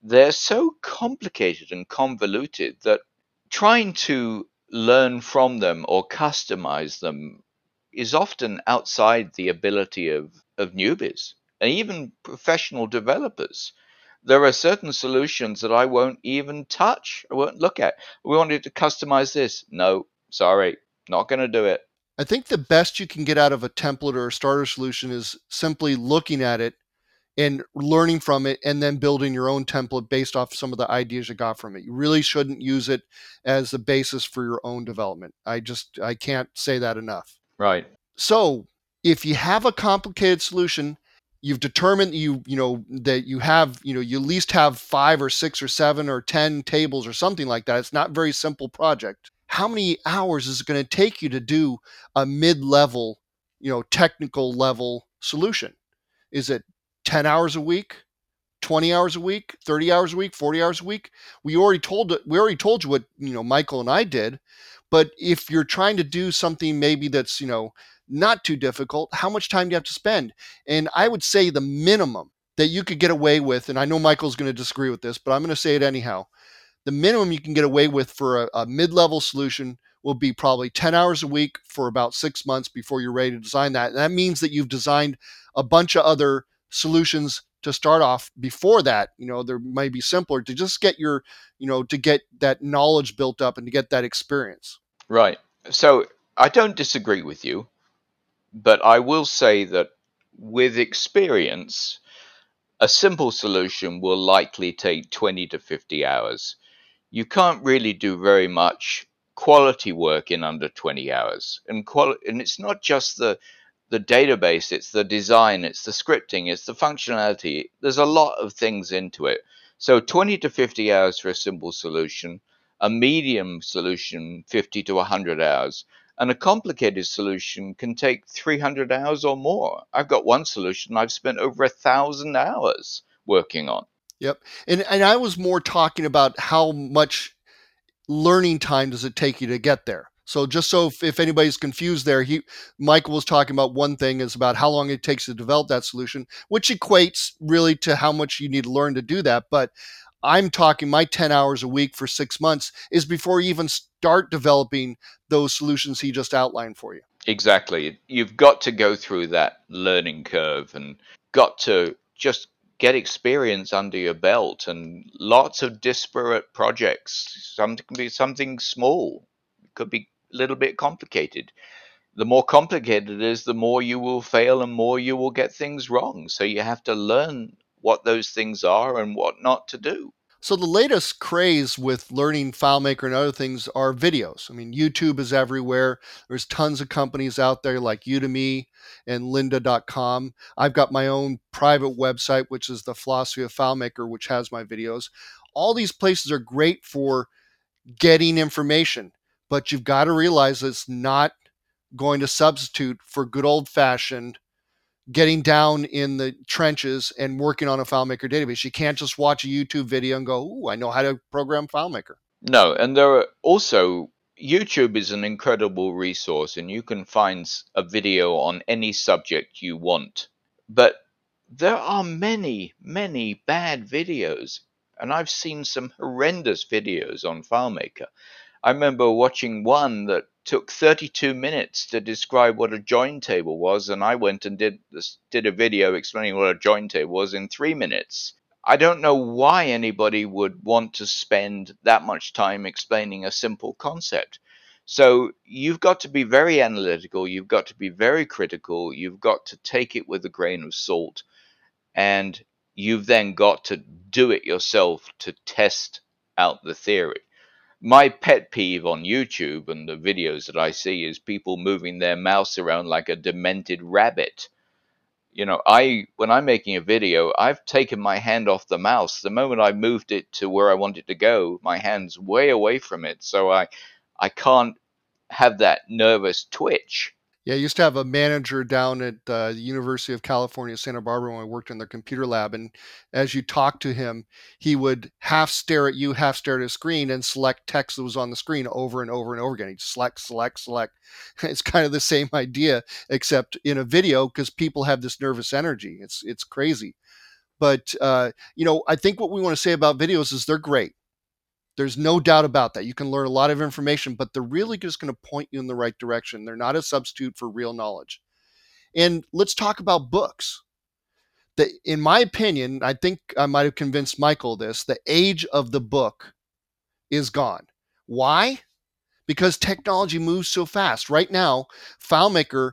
they're so complicated and convoluted that trying to learn from them or customize them is often outside the ability of, of newbies and even professional developers. There are certain solutions that I won't even touch, I won't look at. We wanted to customize this. No, sorry, not going to do it. I think the best you can get out of a template or a starter solution is simply looking at it and learning from it and then building your own template based off some of the ideas you got from it. You really shouldn't use it as the basis for your own development. I just I can't say that enough. Right. So, if you have a complicated solution, you've determined you you know that you have you know you at least have 5 or 6 or 7 or 10 tables or something like that. It's not very simple project. How many hours is it going to take you to do a mid-level, you know, technical level solution? Is it 10 hours a week, 20 hours a week, 30 hours a week, 40 hours a week. We already told we already told you what, you know, Michael and I did. But if you're trying to do something maybe that's, you know, not too difficult, how much time do you have to spend? And I would say the minimum that you could get away with, and I know Michael's going to disagree with this, but I'm going to say it anyhow. The minimum you can get away with for a, a mid level solution will be probably 10 hours a week for about six months before you're ready to design that. And that means that you've designed a bunch of other solutions to start off before that you know there might be simpler to just get your you know to get that knowledge built up and to get that experience right so i don't disagree with you but i will say that with experience a simple solution will likely take 20 to 50 hours you can't really do very much quality work in under 20 hours and quali- and it's not just the the database, it's the design, it's the scripting, it's the functionality. There's a lot of things into it. So 20 to 50 hours for a simple solution, a medium solution 50 to 100 hours, and a complicated solution can take 300 hours or more. I've got one solution I've spent over a thousand hours working on. Yep. And and I was more talking about how much learning time does it take you to get there. So just so if, if, anybody's confused there, he Michael was talking about one thing is about how long it takes to develop that solution, which equates really to how much you need to learn to do that. But I'm talking my 10 hours a week for six months is before you even start developing those solutions he just outlined for you. Exactly. You've got to go through that learning curve and got to just get experience under your belt and lots of disparate projects. Some can be something small, it could be a little bit complicated. The more complicated it is, the more you will fail and more you will get things wrong. So you have to learn what those things are and what not to do. So the latest craze with learning FileMaker and other things are videos. I mean, YouTube is everywhere. There's tons of companies out there like Udemy and lynda.com. I've got my own private website, which is the philosophy of FileMaker, which has my videos. All these places are great for getting information but you've got to realize it's not going to substitute for good old fashioned getting down in the trenches and working on a FileMaker database. You can't just watch a YouTube video and go, "Ooh, I know how to program FileMaker." No, and there are also YouTube is an incredible resource, and you can find a video on any subject you want. But there are many, many bad videos, and I've seen some horrendous videos on FileMaker. I remember watching one that took 32 minutes to describe what a join table was, and I went and did this, did a video explaining what a join table was in three minutes. I don't know why anybody would want to spend that much time explaining a simple concept. So you've got to be very analytical, you've got to be very critical, you've got to take it with a grain of salt, and you've then got to do it yourself to test out the theory. My pet peeve on YouTube and the videos that I see is people moving their mouse around like a demented rabbit. You know i when i'm making a video i've taken my hand off the mouse. The moment i moved it to where i want it to go my hand's way away from it. So i i can't have that nervous twitch yeah, I used to have a manager down at uh, the University of California, Santa Barbara, when I worked in their computer lab. And as you talked to him, he would half stare at you, half stare at his screen, and select text that was on the screen over and over and over again. He'd select, select, select. It's kind of the same idea, except in a video, because people have this nervous energy. It's it's crazy. But uh, you know, I think what we want to say about videos is they're great. There's no doubt about that. You can learn a lot of information, but they're really just going to point you in the right direction. They're not a substitute for real knowledge. And let's talk about books. The, in my opinion, I think I might have convinced Michael this the age of the book is gone. Why? Because technology moves so fast. Right now, FileMaker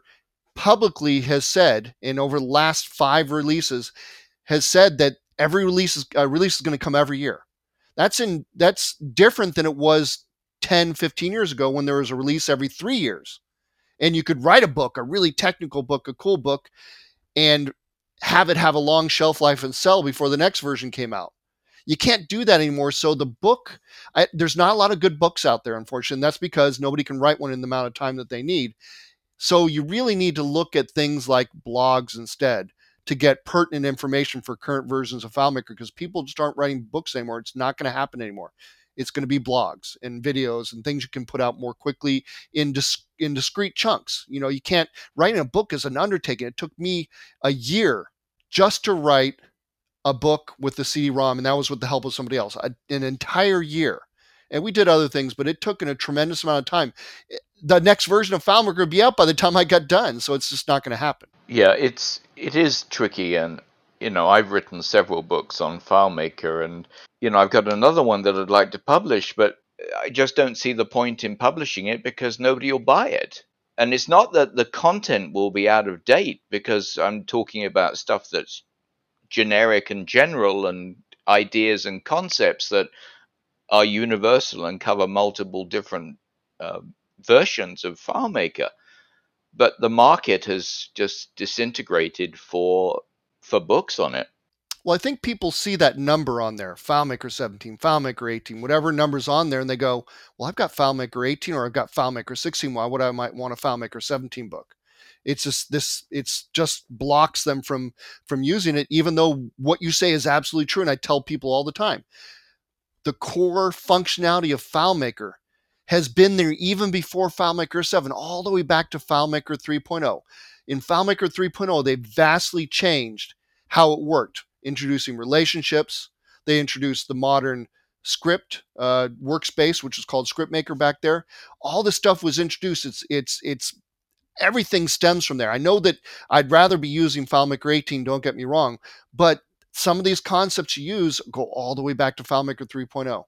publicly has said, in over the last five releases, has said that every release is, uh, release is going to come every year. That's in that's different than it was 10, 15 years ago when there was a release every 3 years. And you could write a book, a really technical book, a cool book and have it have a long shelf life and sell before the next version came out. You can't do that anymore. So the book, I, there's not a lot of good books out there, unfortunately. That's because nobody can write one in the amount of time that they need. So you really need to look at things like blogs instead to get pertinent information for current versions of FileMaker because people just aren't writing books anymore. It's not going to happen anymore. It's going to be blogs and videos and things you can put out more quickly in dis- in discrete chunks. You know, you can't writing a book is an undertaking. It took me a year just to write a book with the CD-ROM, and that was with the help of somebody else. A, an entire year, and we did other things, but it took in a tremendous amount of time. The next version of FileMaker would be out by the time I got done, so it's just not going to happen. Yeah, it's it is tricky, and you know I've written several books on FileMaker, and you know I've got another one that I'd like to publish, but I just don't see the point in publishing it because nobody will buy it. And it's not that the content will be out of date because I'm talking about stuff that's generic and general and ideas and concepts that are universal and cover multiple different uh, versions of FileMaker but the market has just disintegrated for for books on it. Well, I think people see that number on there, FileMaker 17, FileMaker 18, whatever number's on there, and they go, "Well, I've got FileMaker 18 or I've got FileMaker 16. Why would I might want a FileMaker 17 book?" It's just this. It's just blocks them from from using it, even though what you say is absolutely true. And I tell people all the time, the core functionality of FileMaker has been there even before FileMaker 7, all the way back to FileMaker 3.0. In FileMaker 3.0, they vastly changed how it worked, introducing relationships. They introduced the modern script uh, workspace, which is called ScriptMaker back there. All this stuff was introduced. It's it's it's everything stems from there. I know that I'd rather be using FileMaker 18. Don't get me wrong, but some of these concepts you use go all the way back to FileMaker 3.0.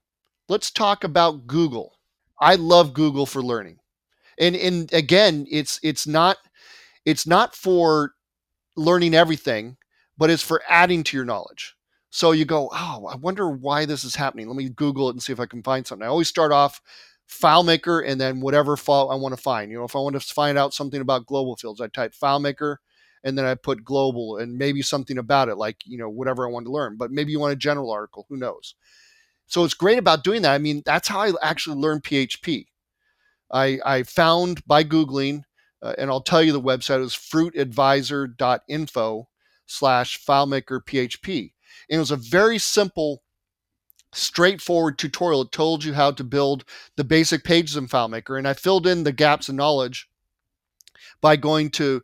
Let's talk about Google. I love Google for learning. And and again, it's it's not it's not for learning everything, but it's for adding to your knowledge. So you go, oh, I wonder why this is happening. Let me Google it and see if I can find something. I always start off FileMaker and then whatever file I want to find. You know, if I want to find out something about global fields, I type FileMaker and then I put global and maybe something about it, like you know whatever I want to learn. But maybe you want a general article. Who knows? So it's great about doing that. I mean, that's how I actually learned PHP. I, I found by Googling, uh, and I'll tell you the website is fruitadvisor.info slash FileMaker PHP. And it was a very simple, straightforward tutorial. It told you how to build the basic pages in FileMaker. And I filled in the gaps in knowledge by going to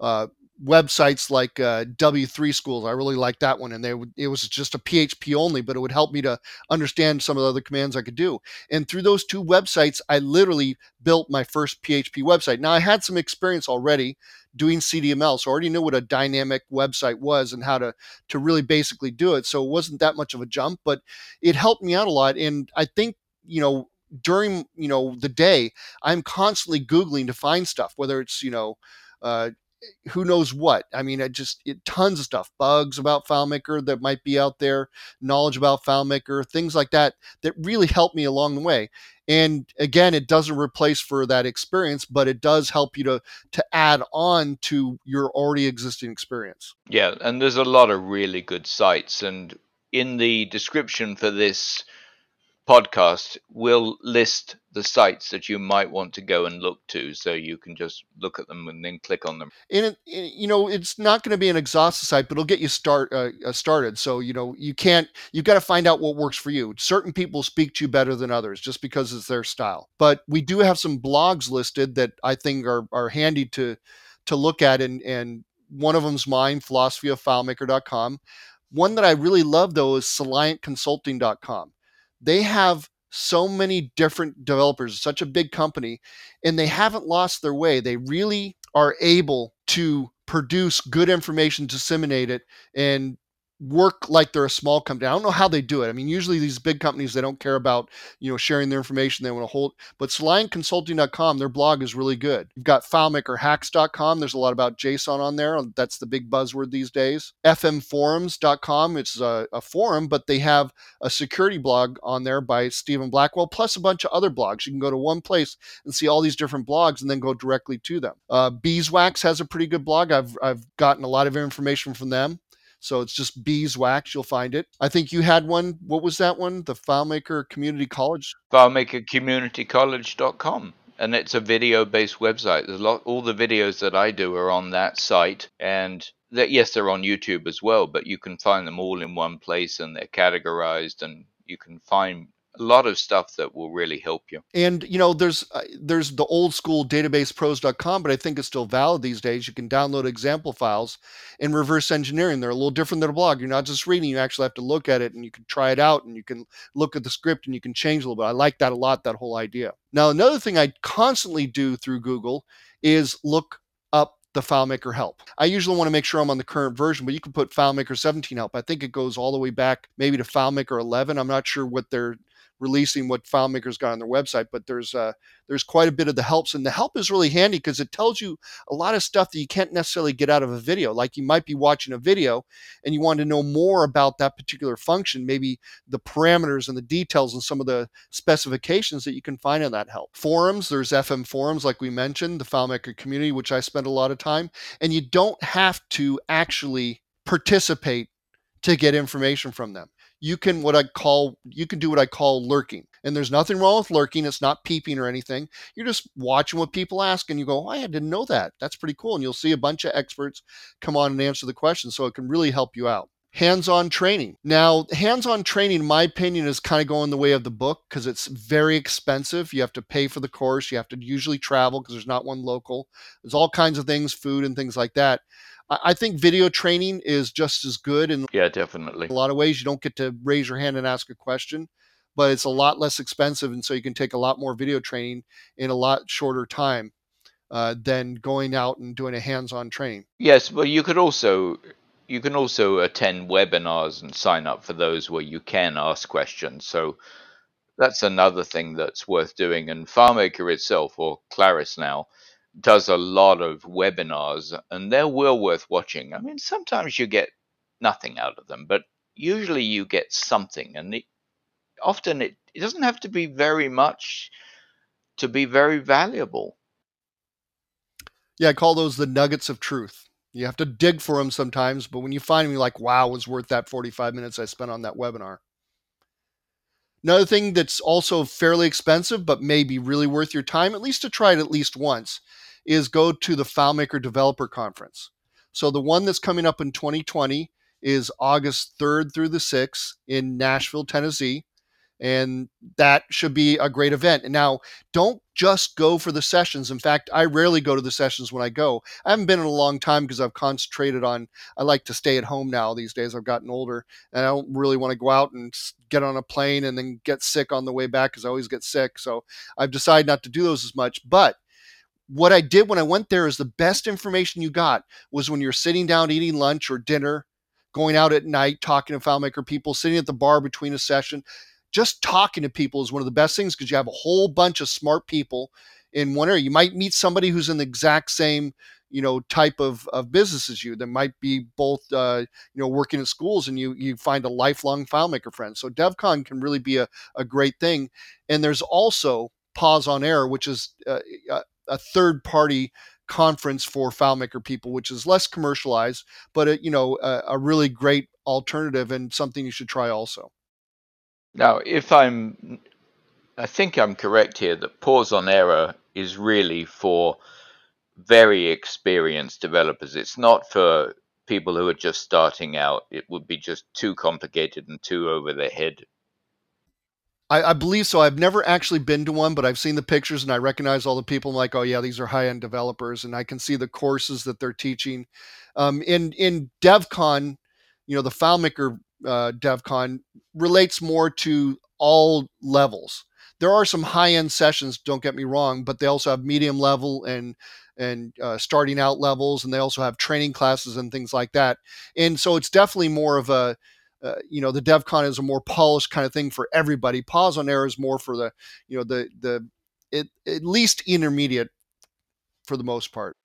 uh, websites like uh, W3 Schools. I really liked that one, and they would, it was just a PHP only, but it would help me to understand some of the other commands I could do. And through those two websites, I literally built my first PHP website. Now I had some experience already doing CDML, so I already knew what a dynamic website was and how to to really basically do it. So it wasn't that much of a jump, but it helped me out a lot. And I think you know during you know the day, I'm constantly googling to find stuff, whether it's you know. Uh, who knows what. I mean, I just it, tons of stuff, bugs about FileMaker that might be out there, knowledge about FileMaker, things like that that really helped me along the way. And again, it doesn't replace for that experience, but it does help you to to add on to your already existing experience. Yeah, and there's a lot of really good sites and in the description for this podcast will list the sites that you might want to go and look to so you can just look at them and then click on them. And it, you know it's not going to be an exhaustive site but it'll get you start uh, uh started. So you know you can't you've got to find out what works for you. Certain people speak to you better than others just because it's their style. But we do have some blogs listed that i think are, are handy to to look at and and one of them's mine philosophyoffilemaker.com one that i really love though is soliantconsulting.com they have so many different developers, such a big company, and they haven't lost their way. They really are able to produce good information, disseminate it, and work like they're a small company. I don't know how they do it. I mean, usually these big companies they don't care about you know sharing their information. They want to hold. But SoliantConsulting.com, their blog is really good. You've got FileMakerHacks.com. There's a lot about JSON on there. That's the big buzzword these days. FMForums.com. It's a, a forum, but they have a security blog on there by Steven Blackwell, plus a bunch of other blogs. You can go to one place and see all these different blogs, and then go directly to them. Uh, Beezwax has a pretty good blog. I've I've gotten a lot of information from them. So it's just beezwax. You'll find it. I think you had one. What was that one? The FileMaker Community College? FileMakerCommunityCollege.com. And it's a video based website. There's a lot, all the videos that I do are on that site. And that, yes, they're on YouTube as well, but you can find them all in one place and they're categorized and you can find a lot of stuff that will really help you. And you know, there's uh, there's the old school databasepros.com, but I think it's still valid these days. You can download example files and reverse engineering. They're a little different than a blog. You're not just reading; you actually have to look at it, and you can try it out, and you can look at the script, and you can change a little bit. I like that a lot. That whole idea. Now, another thing I constantly do through Google is look up the FileMaker help. I usually want to make sure I'm on the current version, but you can put FileMaker 17 help. I think it goes all the way back maybe to FileMaker 11. I'm not sure what their releasing what FileMaker's got on their website, but there's uh, there's quite a bit of the helps, and the help is really handy because it tells you a lot of stuff that you can't necessarily get out of a video. Like you might be watching a video and you want to know more about that particular function, maybe the parameters and the details and some of the specifications that you can find in that help. Forums, there's FM forums like we mentioned, the FileMaker community, which I spend a lot of time, and you don't have to actually participate to get information from them you can what I call you can do what I call lurking. And there's nothing wrong with lurking. It's not peeping or anything. You're just watching what people ask and you go, oh, I didn't know that. That's pretty cool. And you'll see a bunch of experts come on and answer the question. So it can really help you out hands-on training. Now, hands-on training, in my opinion, is kind of going the way of the book because it's very expensive. You have to pay for the course. You have to usually travel because there's not one local. There's all kinds of things, food and things like that. I think video training is just as good And yeah, definitely. A lot of ways you don't get to raise your hand and ask a question, but it's a lot less expensive, and so you can take a lot more video training in a lot shorter time uh, than going out and doing a hands-on training. Yes, but you could also you can also attend webinars and sign up for those where you can ask questions. So that's another thing that's worth doing. And FileMaker itself, or Claris now, does a lot of webinars and they're well worth watching. I mean, sometimes you get nothing out of them, but usually you get something. And it, often it, it doesn't have to be very much to be very valuable. Yeah, I call those the nuggets of truth. You have to dig for them sometimes, but when you find them, you're like, wow, it was worth that 45 minutes I spent on that webinar. Another thing that's also fairly expensive, but may be really worth your time, at least to try it at least once, is go to the FileMaker Developer Conference. So the one that's coming up in 2020 is August 3rd through the 6th in Nashville, Tennessee. And that should be a great event. And now, don't just go for the sessions. In fact, I rarely go to the sessions when I go. I haven't been in a long time because I've concentrated on. I like to stay at home now these days. I've gotten older, and I don't really want to go out and get on a plane and then get sick on the way back because I always get sick. So I've decided not to do those as much. But what I did when I went there is the best information you got was when you're sitting down eating lunch or dinner, going out at night, talking to FileMaker people, sitting at the bar between a session just talking to people is one of the best things because you have a whole bunch of smart people in one area. You might meet somebody who's in the exact same you know type of, of business as you that might be both uh, you know working at schools and you you find a lifelong FileMaker friend. So devcon can really be a, a great thing. And there's also pause on error which is uh, a third party conference for FileMaker people which is less commercialized but a, you know a, a really great alternative and something you should try also now, if I'm, I think I'm correct here that pause on error is really for very experienced developers. It's not for people who are just starting out. It would be just too complicated and too over their head. I, I believe so. I've never actually been to one, but I've seen the pictures and I recognize all the people. I'm like, oh yeah, these are high end developers, and I can see the courses that they're teaching. Um, in in DevCon, you know, the FileMaker uh, DevCon relates more to all levels. There are some high-end sessions, don't get me wrong, but they also have medium level and and uh, starting out levels, and they also have training classes and things like that. And so it's definitely more of a uh, you know the DevCon is a more polished kind of thing for everybody. Pause on error is more for the you know the the it, at least intermediate for the most part.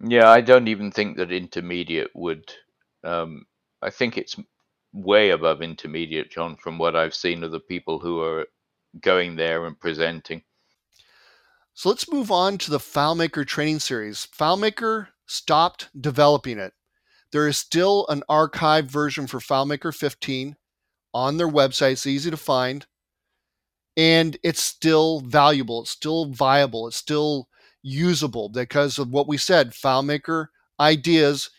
Yeah, I don't even think that intermediate would. Um, I think it's way above intermediate, John, from what I've seen of the people who are going there and presenting. So let's move on to the FileMaker training series. FileMaker stopped developing it. There is still an archived version for FileMaker 15 on their website. It's easy to find. And it's still valuable. It's still viable. It's still usable because of what we said. FileMaker ideas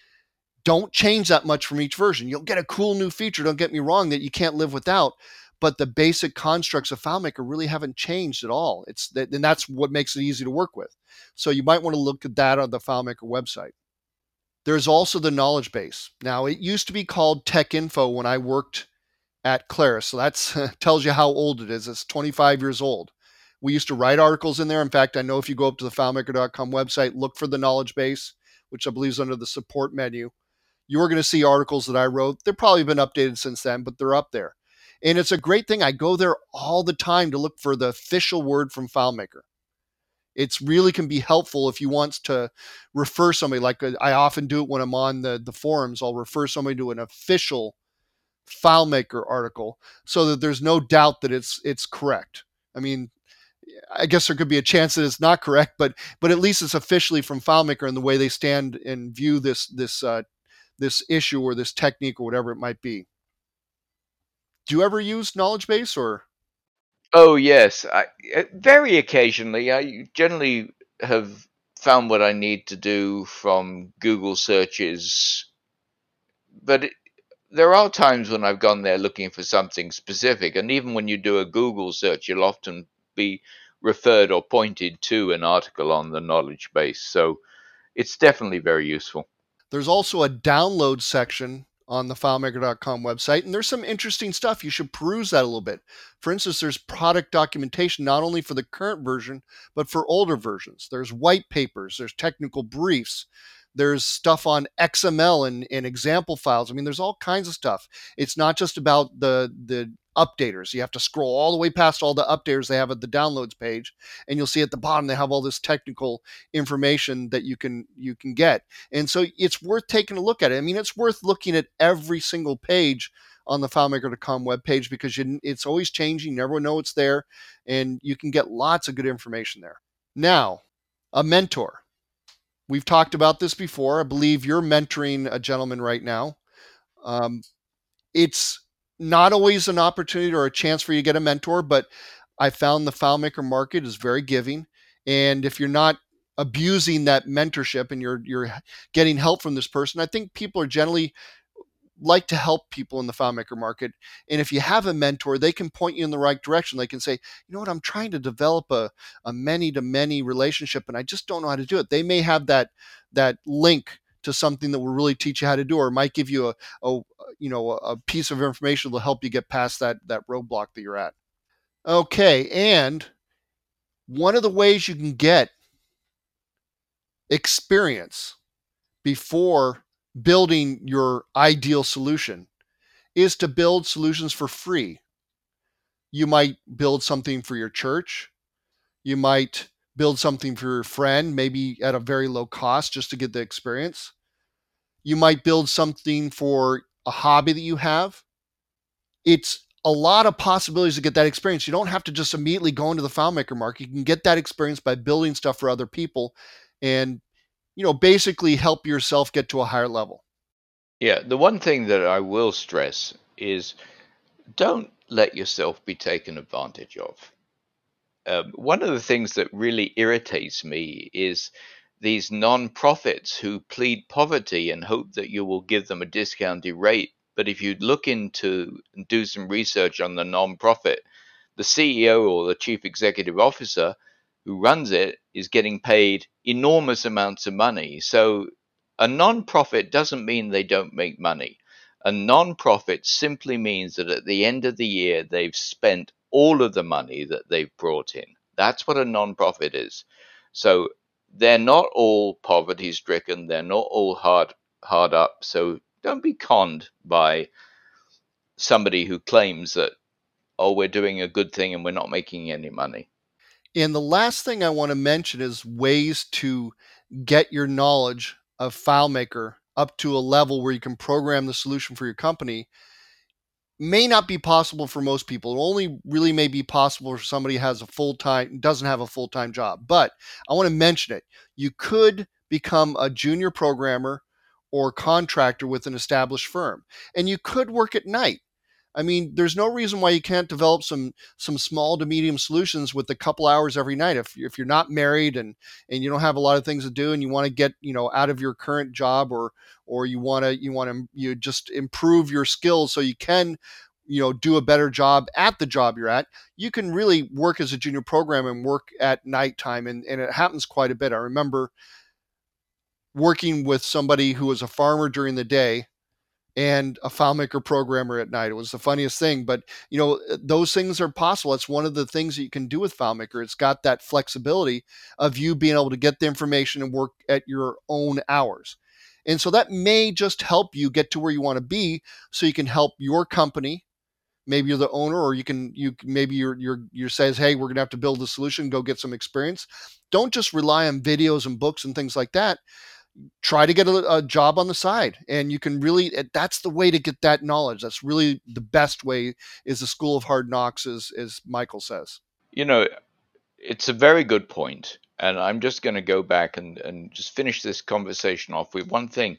don't change that much from each version. You'll get a cool new feature, don't get me wrong, that you can't live without. But the basic constructs of FileMaker really haven't changed at all. It's and that's what makes it easy to work with. So you might want to look at that on the FileMaker website. There's also the knowledge base. Now it used to be called Tech Info when I worked at Claris. So that tells you how old it is. It's 25 years old. We used to write articles in there. In fact, I know if you go up to the FileMaker.com website, look for the knowledge base, which I believe is under the support menu you're going to see articles that I wrote. They've probably been updated since then, but they're up there. And it's a great thing. I go there all the time to look for the official word from FileMaker. It's really can be helpful if you want to refer somebody. Like uh, I often do it when I'm on the, the forums. I'll refer somebody to an official FileMaker article so that there's no doubt that it's it's correct. I mean, I guess there could be a chance that it's not correct, but but at least it's officially from FileMaker and the way they stand and view this this uh, this issue or this technique or whatever it might be. Do you ever use knowledge base or? Oh yes, I, uh, very occasionally. I generally have found what I need to do from Google searches, but it, there are times when I've gone there looking for something specific, and even when you do a Google search, you'll often be referred or pointed to an article on the knowledge base. So it's definitely very useful. There's also a download section on the filemaker.com website, and there's some interesting stuff. You should peruse that a little bit. For instance, there's product documentation not only for the current version, but for older versions. There's white papers, there's technical briefs, there's stuff on XML and, and example files. I mean, there's all kinds of stuff. It's not just about the the updaters. You have to scroll all the way past all the updaters they have at the downloads page, and you'll see at the bottom they have all this technical information that you can you can get. And so it's worth taking a look at it. I mean, it's worth looking at every single page on the FileMaker.com webpage because you, it's always changing. You never know it's there, and you can get lots of good information there. Now, a mentor. We've talked about this before. I believe you're mentoring a gentleman right now. Um, it's not always an opportunity or a chance for you to get a mentor, but I found the FileMaker market is very giving. And if you're not abusing that mentorship and you're you're getting help from this person, I think people are generally like to help people in the FileMaker market. And if you have a mentor, they can point you in the right direction. They can say, you know what, I'm trying to develop a, a many to many relationship and I just don't know how to do it. They may have that that link to something that will really teach you how to do or might give you a, a you know a piece of information that will help you get past that that roadblock that you're at. Okay, and one of the ways you can get experience before building your ideal solution is to build solutions for free. You might build something for your church. You might build something for your friend, maybe at a very low cost just to get the experience. You might build something for a hobby that you have. It's a lot of possibilities to get that experience. You don't have to just immediately go into the FileMaker market. You can get that experience by building stuff for other people and you know, basically help yourself get to a higher level. Yeah, the one thing that I will stress is don't let yourself be taken advantage of. Um, one of the things that really irritates me is these non-profits who plead poverty and hope that you will give them a discounted rate. But if you look into and do some research on the non-profit, the CEO or the chief executive officer who runs it is getting paid enormous amounts of money. So a non-profit doesn't mean they don't make money. A non-profit simply means that at the end of the year they've spent all of the money that they've brought in. That's what a non-profit is. So they're not all poverty stricken, they're not all hard hard up. So don't be conned by somebody who claims that oh we're doing a good thing and we're not making any money. And the last thing I want to mention is ways to get your knowledge of FileMaker up to a level where you can program the solution for your company may not be possible for most people. It only really may be possible if somebody has a full time doesn't have a full time job. But I want to mention it. You could become a junior programmer or contractor with an established firm, and you could work at night. I mean, there's no reason why you can't develop some some small to medium solutions with a couple hours every night. If if you're not married and and you don't have a lot of things to do and you want to get you know out of your current job or or you want to you want to you just improve your skills so you can you know do a better job at the job you're at you can really work as a junior programmer and work at nighttime and, and it happens quite a bit i remember working with somebody who was a farmer during the day and a FileMaker programmer at night. It was the funniest thing, but you know uh, those things are possible. It's one of the things that you can do with FileMaker. It's got that flexibility of you being able to get the information and work at your own hours. And so that may just help you get to where you want to be so you can help your company maybe you're the owner or you can you maybe you're you're you says hey we're going to have to build a solution go get some experience don't just rely on videos and books and things like that try to get a, a, job on the side and you can really eh, that's the way to get that knowledge. That's really the best way is the school of hard knocks as as michael says. You know it's a very good point and i'm just going to go back and, and just finish this conversation off with one thing.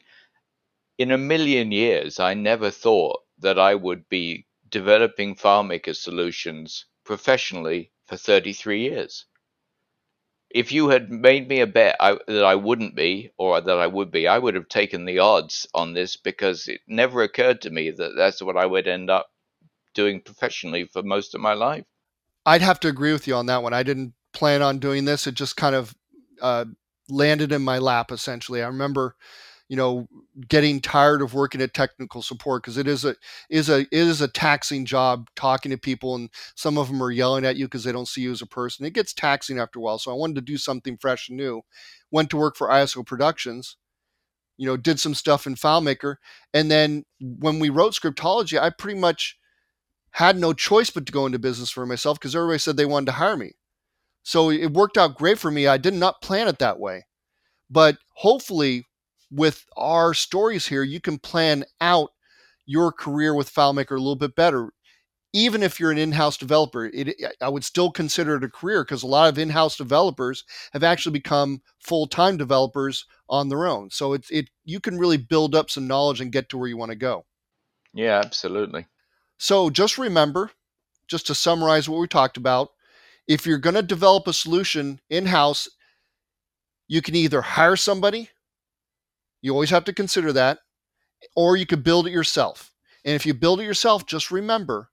In a million years i never thought that i would be developing FileMaker solutions professionally for 33 years if you had made me a bet I, that I wouldn't be or that I would be, I would have taken the odds on this because it never occurred to me that that's what I would end up doing professionally for most of my life. I'd have to agree with you on that one. I didn't plan on doing this. It just kind of uh, landed in my lap, essentially. I remember you know getting tired of working at technical support because it is a is a is a taxing job talking to people and some of them are yelling at you because they don't see you as a person. It gets taxing after a while so i wanted to do something fresh and new. Went to work for iso productions you know did some stuff in filemaker and then when we wrote scriptology i pretty much had no choice but to go into business for myself because everybody said they wanted to hire me. So it worked out great for me. I did not plan it that way. But hopefully with our stories here, you can plan out your career with FileMaker a little bit better. Even if you're an in-house developer, it, I would still consider it a career because a lot of in-house developers have actually become full-time developers on their own. So it's it you can really build up some knowledge and get to where you want to go. Yeah, absolutely. So just remember, just to summarize what we talked about, if you're going to develop a solution in-house, you can either hire somebody you always have to consider that. or you could build it yourself. And if you build it yourself, just remember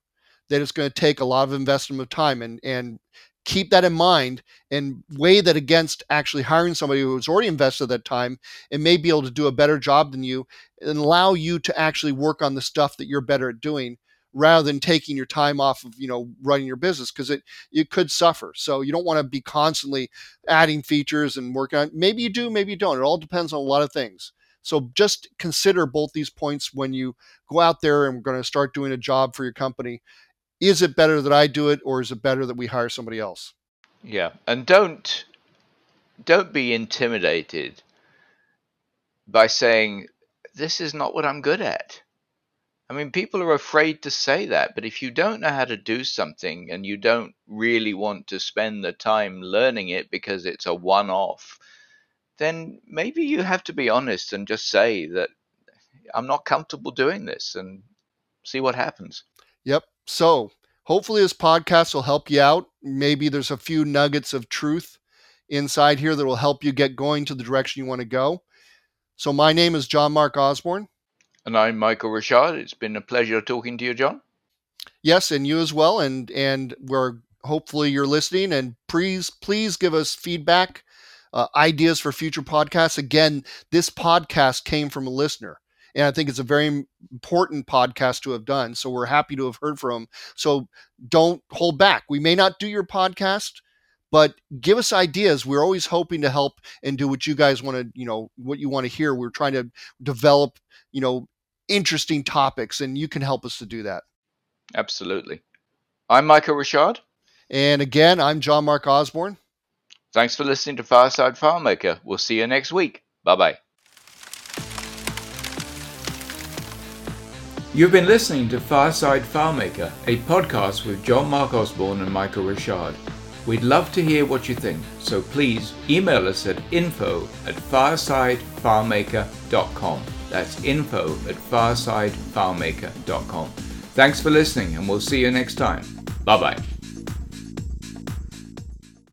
that it's going to take a lot of investment of time and and keep that in mind and weigh that against actually hiring somebody who's already invested that time and may be able to do a better job than you and allow you to actually work on the stuff that you're better at doing rather than taking your time off of you know running your business because it you could suffer so you don't want to be constantly adding features and working on maybe you do maybe you don't it all depends on a lot of things so just consider both these points when you go out there and we're going to start doing a job for your company is it better that I do it or is it better that we hire somebody else? Yeah, and don't don't be intimidated by saying this is not what I'm good at. I mean, people are afraid to say that, but if you don't know how to do something and you don't really want to spend the time learning it because it's a one off, then maybe you have to be honest and just say that I'm not comfortable doing this and see what happens. Yep. So hopefully this podcast will help you out. Maybe there's a few nuggets of truth inside here that will help you get going to the direction you want to go. So my name is John Mark Osborne. And I'm Michael Richard. It's been a pleasure talking to you, John. Yes, and you as well. And and we're hopefully you're listening. And please, please give us feedback, uh, ideas for future podcasts. Again, this podcast came from a listener. And I think it's a very important podcast to have done. So we're happy to have heard from. So don't hold back. We may not do your podcast, but give us ideas. We're always hoping to help and do what you guys want to, you know, what you want to hear. We're trying to develop, you know, interesting topics, and you can help us to do that. Absolutely. I'm Michael Richard. And again, I'm John Mark Osborne. Thanks for listening to Fireside FileMaker. We'll see you next week. Bye bye. You've been listening to Fireside FileMaker, a podcast with John Mark Osborne and Michael Richard. We'd love to hear what you think, so please email us at info at firesidefilemaker.com. That's info at firesidefilemaker.com. Thanks for listening, and we'll see you next time. Bye bye.